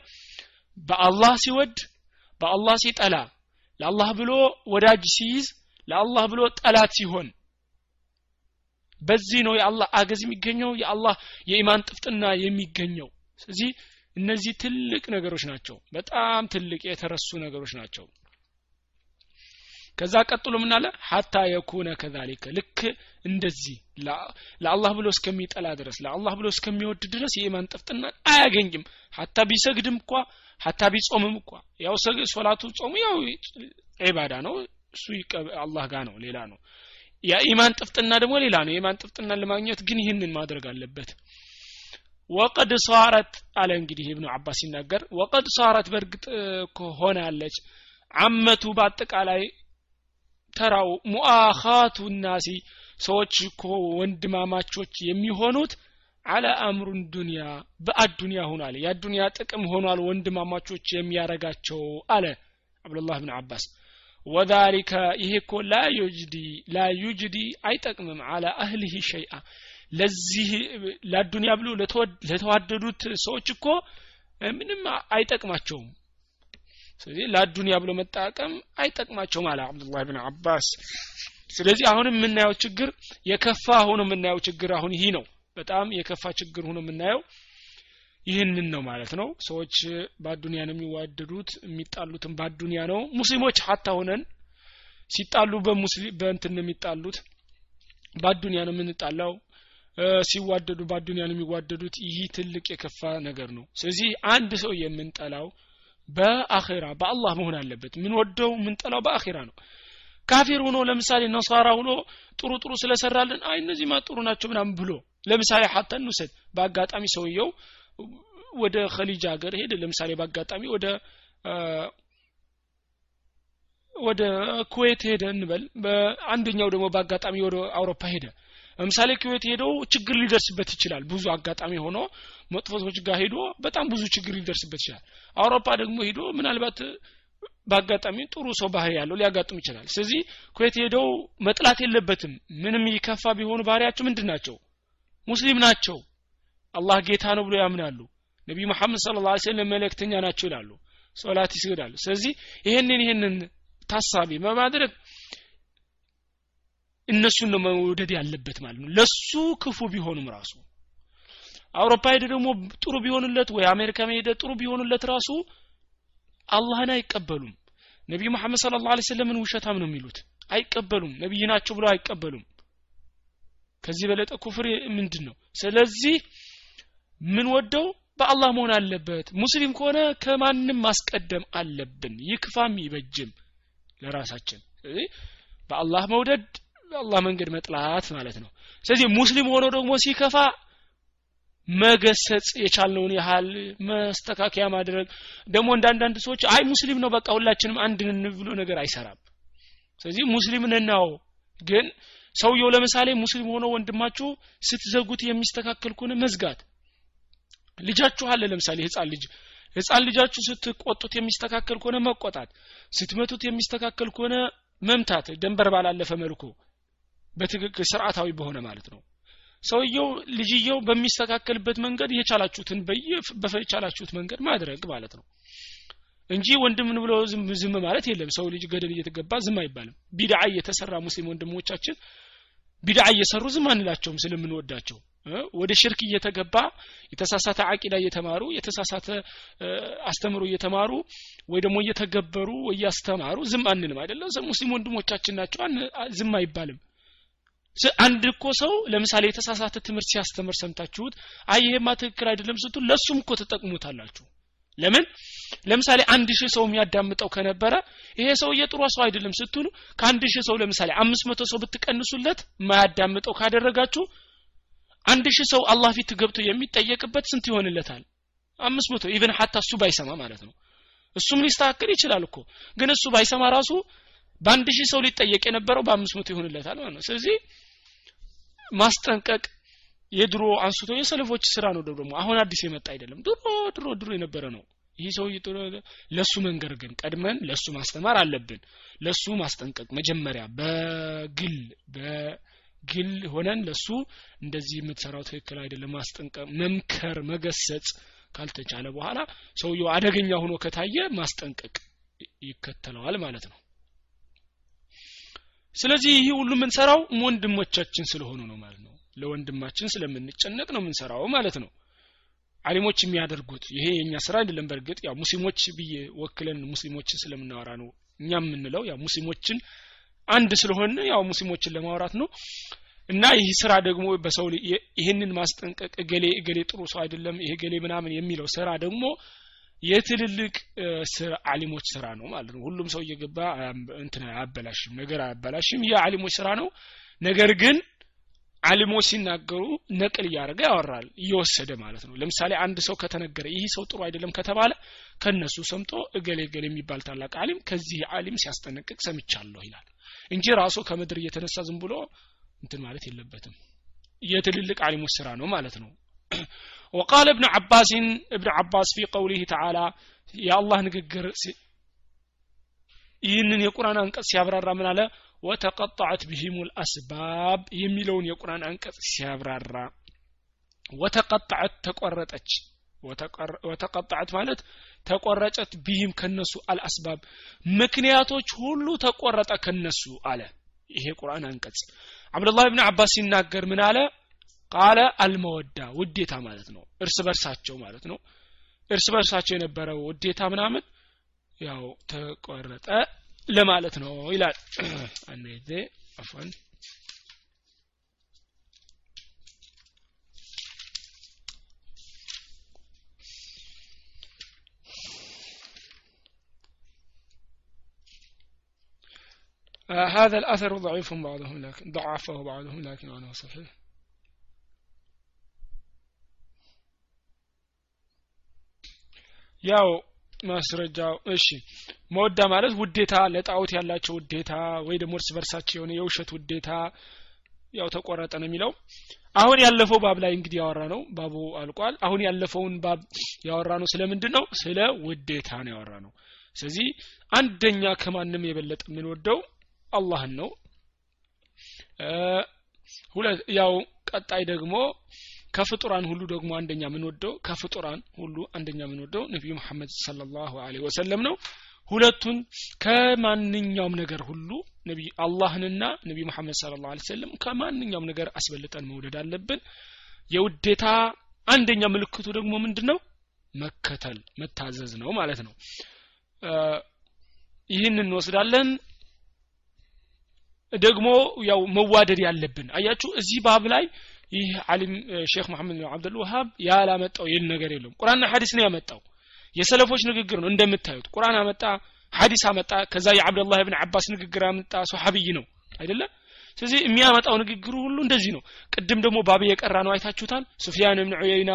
በአላህ ሲወድ በአላህ ሲጠላ ለአላህ ብሎ ወዳጅ ሲይዝ ለአላህ ብሎ ጠላት ሲሆን በዚህ ነው የአላህ አገዝ የሚገኘው የአላህ የኢማን ጥፍጥና የሚገኘው። ስለዚህ እነዚህ ትልቅ ነገሮች ናቸው። በጣም ትልቅ የተረሱ ነገሮች ናቸው ከዛ ቀጥሎ ምን አለ? ሀታ የኩነ ከዛሊከ። ልክ እንደዚህ ለአላህ ብሎ እስከሚጠላ ድረስ ለአላህ ብሎ እስከሚወድ ድረስ የኢማን ጥፍጥና አያገኝም። ሀታ ቢሰግድም እኳ ሀታ ቢጾምም እኳ ያው ሶላቱ ጾሙ ያው ዒባዳ ነው እሱ አላህ ጋር ነው ሌላ ነው። የኢማን ጥፍጥና ደግሞ ሌላ ነው። የኢማን ጥፍጥናን ለማግኘት ግን ይህንን ማድረግ አለበት። ወቀድ ሷረት አለ እንግዲህ ኢብኑ አባስ ሲናገር። ወቀድ ሷረት በእርግጥ ሆናለች አመቱ በአጠቃላይ ተራው ሙአኻቱ ናሲ ሰዎች እኮ ወንድማማቾች የሚሆኑት አለ አምሩን ዱንያ በአዱንያ ሆኗል። የአዱንያ ጥቅም ሆኗል ወንድማማቾች የሚያረጋቸው አለ አብዱላህ ብን አባስ። ወዛሊከ ይሄ እኮ ላ ዩጅዲ አይጠቅምም አለ አህሊህ ሸይአ። ለዚህ ለአዱንያ ብሎ ለተዋደዱት ሰዎች እኮ ምንም አይጠቅማቸውም ስለዚህ ለአዱንያ ብሎ መጣቀም አይጠቅማቸውም አለ አብዱላህ ብን አባስ። ስለዚህ አሁን የምናየው ችግር የከፋ ሆኖ የምናየው ችግር አሁን ይህ ነው። በጣም የከፋ ችግር ሆኖ የምናየው ይህንን ነው ማለት ነው። ሰዎች በአዱንያ ነው የሚዋደዱት የሚጣሉትም በአዱንያ ነው። ሙስሊሞች ሀታ ሆነን ሲጣሉ በእንትን ነው የሚጣሉት። በአዱንያ ነው የምንጣላው። ሲዋደዱ በአዱንያ ነው የሚዋደዱት። ይህ ትልቅ የከፋ ነገር ነው። ስለዚህ አንድ ሰው የምንጠላው በአኼራ በአላህ መሆን አለበት። ምን ወደው ምንጠላው በአኼራ ነው። ካፊር ሆኖ ለምሳሌ ነሳራ ሆኖ ጥሩ ጥሩ ስለሰራልን አይ እነዚህ ማ ጥሩ ናቸው ምናምን ብሎ ለምሳሌ ሀታ እንውሰድ። በአጋጣሚ ሰውየው ወደ ከሊጅ ሀገር ሄደ። ለምሳሌ በአጋጣሚ ወደ ወደ ኩዌት ሄደ እንበል። አንደኛው ደግሞ በአጋጣሚ ወደ አውሮፓ ሄደ ለምሳሌ ኩዌት ሄዶ ችግር ሊደርስበት ይችላል። ብዙ አጋጣሚ ሆኖ መጥፎ ሰዎች ጋር ሄዶ በጣም ብዙ ችግር ሊደርስበት ይችላል። አውሮፓ ደግሞ ሄዶ ምናልባት በአጋጣሚ ጥሩ ሰው ባህሪ ያለው ሊያጋጥም ይችላል። ስለዚህ ኩዌት ሄደው መጥላት የለበትም። ምንም ይከፋ ቢሆኑ ባህሪያቸው ምንድን ናቸው? ሙስሊም ናቸው። አላህ ጌታ ነው ብሎ ያምናሉ። ነቢዩ መሐመድ ስለ ላ ሰለም መልእክተኛ ናቸው ይላሉ። ሶላት ይስገዳሉ ስለዚህ ይህንን ይህንን ታሳቢ በማድረግ እነሱን ነው መውደድ ያለበት ማለት ነው። ለሱ ክፉ ቢሆንም ራሱ አውሮፓ ሄደ ደግሞ ጥሩ ቢሆንለት ወይ አሜሪካ ሄደ ጥሩ ቢሆንለት ራሱ አላህን አይቀበሉም። ነቢዩ መሐመድ ስለ ላ ሰለምን ውሸታም ነው የሚሉት። አይቀበሉም። ነቢይ ናቸው ብለው አይቀበሉም። ከዚህ በለጠ ኩፍር ምንድን ነው ስለዚህ ምን ወደው? በአላህ መሆን አለበት። ሙስሊም ከሆነ ከማንም ማስቀደም አለብን። ይክፋም ይበጅም ለራሳችን። በአላህ መውደድ በአላህ መንገድ መጥላት ማለት ነው። ስለዚህ ሙስሊም ሆኖ ደግሞ ሲከፋ መገሰጽ የቻልነውን ያህል መስተካከያ ማድረግ። ደግሞ እንዳንዳንድ ሰዎች አይ ሙስሊም ነው በቃ ሁላችንም አንድ ነን ብሎ ነገር አይሰራም። ስለዚህ ሙስሊም ነናው ግን ሰውየው ለምሳሌ ሙስሊም ሆኖ ወንድማችሁ ስትዘጉት የሚስተካከል ከሆነ መዝጋት። ልጃችሁ አለ ለምሳሌ ህፃን ልጅ። ህፃን ልጃችሁ ስትቆጡት የሚስተካከል ከሆነ መቆጣት። ስትመቱት የሚስተካከል ከሆነ መምታት። ደንበር ባላለፈ መልኩ በትክክል ስርዓታዊ በሆነ ማለት ነው። ሰውየው ልጅየው በሚስተካከልበት መንገድ የቻላችሁትን በቻላችሁት መንገድ ማድረግ ማለት ነው። እንጂ ወንድምን ብሎ ዝም ማለት የለም። ሰው ልጅ ገደል እየተገባ ዝም አይባልም። ቢድዓ እየተሰራ ሙስሊም ወንድሞቻችን ቢድዓ እየሰሩ ዝም አንላቸውም ስለምንወዳቸው። ወደ ሽርክ እየተገባ የተሳሳተ አቂዳ እየተማሩ የተሳሳተ አስተምሮ እየተማሩ ወይ ደግሞ እየተገበሩ እያስተማሩ ዝም አንልም አይደለም ሙስሊም ወንድሞቻችን ናቸው። ዝም አይባልም አንድ እኮ ሰው ለምሳሌ የተሳሳተ ትምህርት ሲያስተምር ሰምታችሁት አይ ይሄማ ትክክል አይደለም ስትሉ ለሱም እኮ ተጠቅሙታላችሁ። ለምን? ለምሳሌ አንድ ሺህ ሰው የሚያዳምጠው ከነበረ ይሄ ሰውዬ ጥሩ ሰው አይደለም ስትሉ ከአንድ ሺህ ሰው ለምሳሌ አምስት መቶ ሰው ብትቀንሱለት የማያዳምጠው ካደረጋችሁ አንድ ሺህ ሰው አላህ ፊት ገብቶ የሚጠየቅበት ስንት ይሆንለታል? አምስት መቶ even حتى እሱ ባይሰማ ማለት ነው። እሱም ሊስተካከል ይችላል እኮ። ግን እሱ ባይሰማ ራሱ በአንድ ሺህ ሰው ሊጠየቅ የነበረው በአምስት መቶ ይሆንለታል ማለት ነው። ስለዚህ ማስጠንቀቅ የድሮ አንስቶ የሰለፎች ስራ ነው ደግሞ። አሁን አዲስ የመጣ አይደለም። ድሮ ድሮ ድሮ የነበረ ነው። ይህ ሰው ለሱ መንገር ግን ቀድመን ለሱ ማስተማር አለብን። ለሱ ማስጠንቀቅ መጀመሪያ በግል በግል ሆነን ለሱ እንደዚህ የምትሰራው ትክክል አይደለም። ማስጠንቀቅ መምከር መገሰጽ ካልተቻለ በኋላ ሰውየው አደገኛ ሆኖ ከታየ ማስጠንቀቅ ይከተለዋል ማለት ነው ስለዚህ ይህ ሁሉ የምንሰራው ወንድሞቻችን ስለሆኑ ነው ማለት ነው። ለወንድማችን ስለምንጨነቅ ነው የምንሰራው ማለት ነው። አሊሞች የሚያደርጉት ይሄ የኛ ስራ አይደለም። በእርግጥ ያው ሙስሊሞች ብዬ ወክለን ሙስሊሞችን ስለምናወራ ነው እኛ የምንለው። ያው ሙስሊሞችን አንድ ስለሆነ ያው ሙስሊሞችን ለማውራት ነው። እና ይህ ስራ ደግሞ በሰው ይህንን ማስጠንቀቅ እገሌ እገሌ ጥሩ ሰው አይደለም ይሄ ገሌ ምናምን የሚለው ስራ ደግሞ የትልልቅ አሊሞች ስራ ነው ማለት ነው። ሁሉም ሰው እየገባ እንትን አያበላሽም ነገር አያበላሽም። የአሊሞች ስራ ነው። ነገር ግን አሊሞች ሲናገሩ ነቅል እያደረገ ያወራል እየወሰደ ማለት ነው። ለምሳሌ አንድ ሰው ከተነገረ ይህ ሰው ጥሩ አይደለም ከተባለ ከነሱ ሰምቶ እገሌ እገሌ የሚባል ታላቅ አሊም ከዚህ አሊም ሲያስጠነቅቅ ሰምቻለሁ ይላል። እንጂ ራሱ ከምድር እየተነሳ ዝም ብሎ እንትን ማለት የለበትም። የትልልቅ አሊሞች ስራ ነው ማለት ነው وقال ابن عباس ابن عباس في قوله تعالى يا الله نقر ይህንን የቁርአን አንቀጽ ሲያብራራ ምን አለ ወተቀጣዐት ቢሂም ልአስባብ የሚለውን የቁርአን አንቀጽ ሲያብራራ ወተቀጣዐት ተቆረጠች ወተቀጣዐት ማለት ተቆረጨት ቢሂም ከነሱ አልአስባብ ምክንያቶች ሁሉ ተቆረጠ ከነሱ አለ ይሄ ቁርአን አንቀጽ አብዱላህ ብን አባስ ሲናገር ምን አለ ቃለ አልመወዳ ውዴታ ማለት ነው እርስ በርሳቸው ማለት ነው እርስ በርሳቸው የነበረው ውዴታ ምናምን ያው ተቆረጠ ለማለት ነው ይላል አንድ ጊዜ አፎን آه هذا الأثر ضعيف بعضهم لكن ضعفه بعضهم لكن أنا صحيح ያው ማስረጃው እሺ። መወዳ ማለት ውዴታ ለጣዖት ያላቸው ውዴታ ወይ ደግሞ እርስ በርሳቸው የሆነ የውሸት ውዴታ ያው ተቆረጠ ነው የሚለው። አሁን ያለፈው ባብ ላይ እንግዲህ ያወራ ነው ባቡ አልቋል። አሁን ያለፈውን ባብ ያወራ ነው ስለምንድን ነው ስለ ውዴታ ነው ያወራ ነው ስለዚህ አንደኛ ከማንም የበለጠ የምንወደው አላህን ነው። ያው ቀጣይ ደግሞ ከፍጡራን ሁሉ ደግሞ አንደኛ የምንወደው ከፍጡራን ሁሉ አንደኛ የምንወደው ነቢዩ መሐመድ ሰለላሁ ዐለይሂ ወሰለም ነው። ሁለቱን ከማንኛውም ነገር ሁሉ ነቢይ አላህንና ነቢይ መሐመድ ሰለላሁ ዐለይሂ ወሰለም ከማንኛውም ነገር አስበልጠን መውደድ አለብን። የውዴታ አንደኛ ምልክቱ ደግሞ ምንድን ነው መከተል መታዘዝ ነው ማለት ነው። ይህን እንወስዳለን። ደግሞ ያው መዋደድ ያለብን። አያችሁ እዚህ ባብ ላይ ይህ አሊም ሼክ መሐመድ ብን አብዱል ወሃብ ያላመጣው ይል ነገር የለም። ቁርአንና ሐዲስ ነው ያመጣው። የሰለፎች ንግግር ነው እንደምታዩት። ቁርአን አመጣ ሐዲስ አመጣ ከዛ የአብደላህ ብን አባስ ንግግር አመጣ ሶሐብይ ነው አይደለ? ስለዚህ የሚያመጣው ንግግሩ ሁሉ እንደዚህ ነው። ቅድም ደግሞ ባብ የቀራ ነው አይታችሁታል። ሱፊያን ብን ዑየይና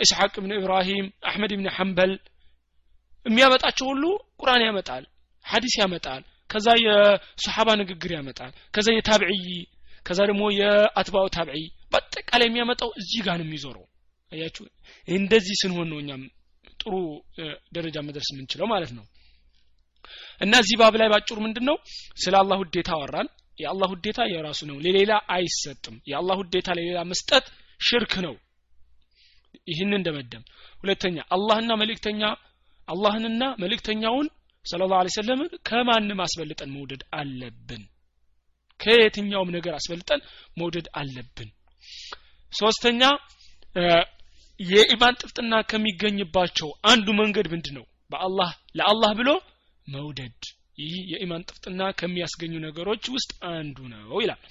ኢስሐቅ ብን ኢብራሂም አሕመድ ብን ሐንበል የሚያመጣቸው ሁሉ ቁርአን ያመጣል ሐዲስ ያመጣል። ከዛ የሶሓባ ንግግር ያመጣል። ከዛ የታብዕይ ከዛ ደግሞ የአትባው ታብዒ በአጠቃላይ የሚያመጣው እዚህ ጋር ነው የሚዞረው። አያችሁ? እንደዚህ ስንሆን ነው እኛም ጥሩ ደረጃ መድረስ የምንችለው ማለት ነው። እና እዚህ ባብ ላይ ባጭሩ ምንድን ነው ስለ አላህ ውዴታ አወራን። የአላህ ውዴታ የራሱ ነው ለሌላ አይሰጥም። የአላህ ውዴታ ለሌላ መስጠት ሽርክ ነው። ይህን እንደመደም ሁለተኛ አላህና መልእክተኛ አላህንና መልእክተኛውን ስለ ላሁ ሰለምን ከማንም አስበልጠን መውደድ አለብን ከየትኛውም ነገር አስበልጠን መውደድ አለብን። ሶስተኛ የኢማን ጥፍጥና ከሚገኝባቸው አንዱ መንገድ ምንድን ነው በአላህ ለአላህ ብሎ መውደድ። ይህ የኢማን ጥፍጥና ከሚያስገኙ ነገሮች ውስጥ አንዱ ነው ይላል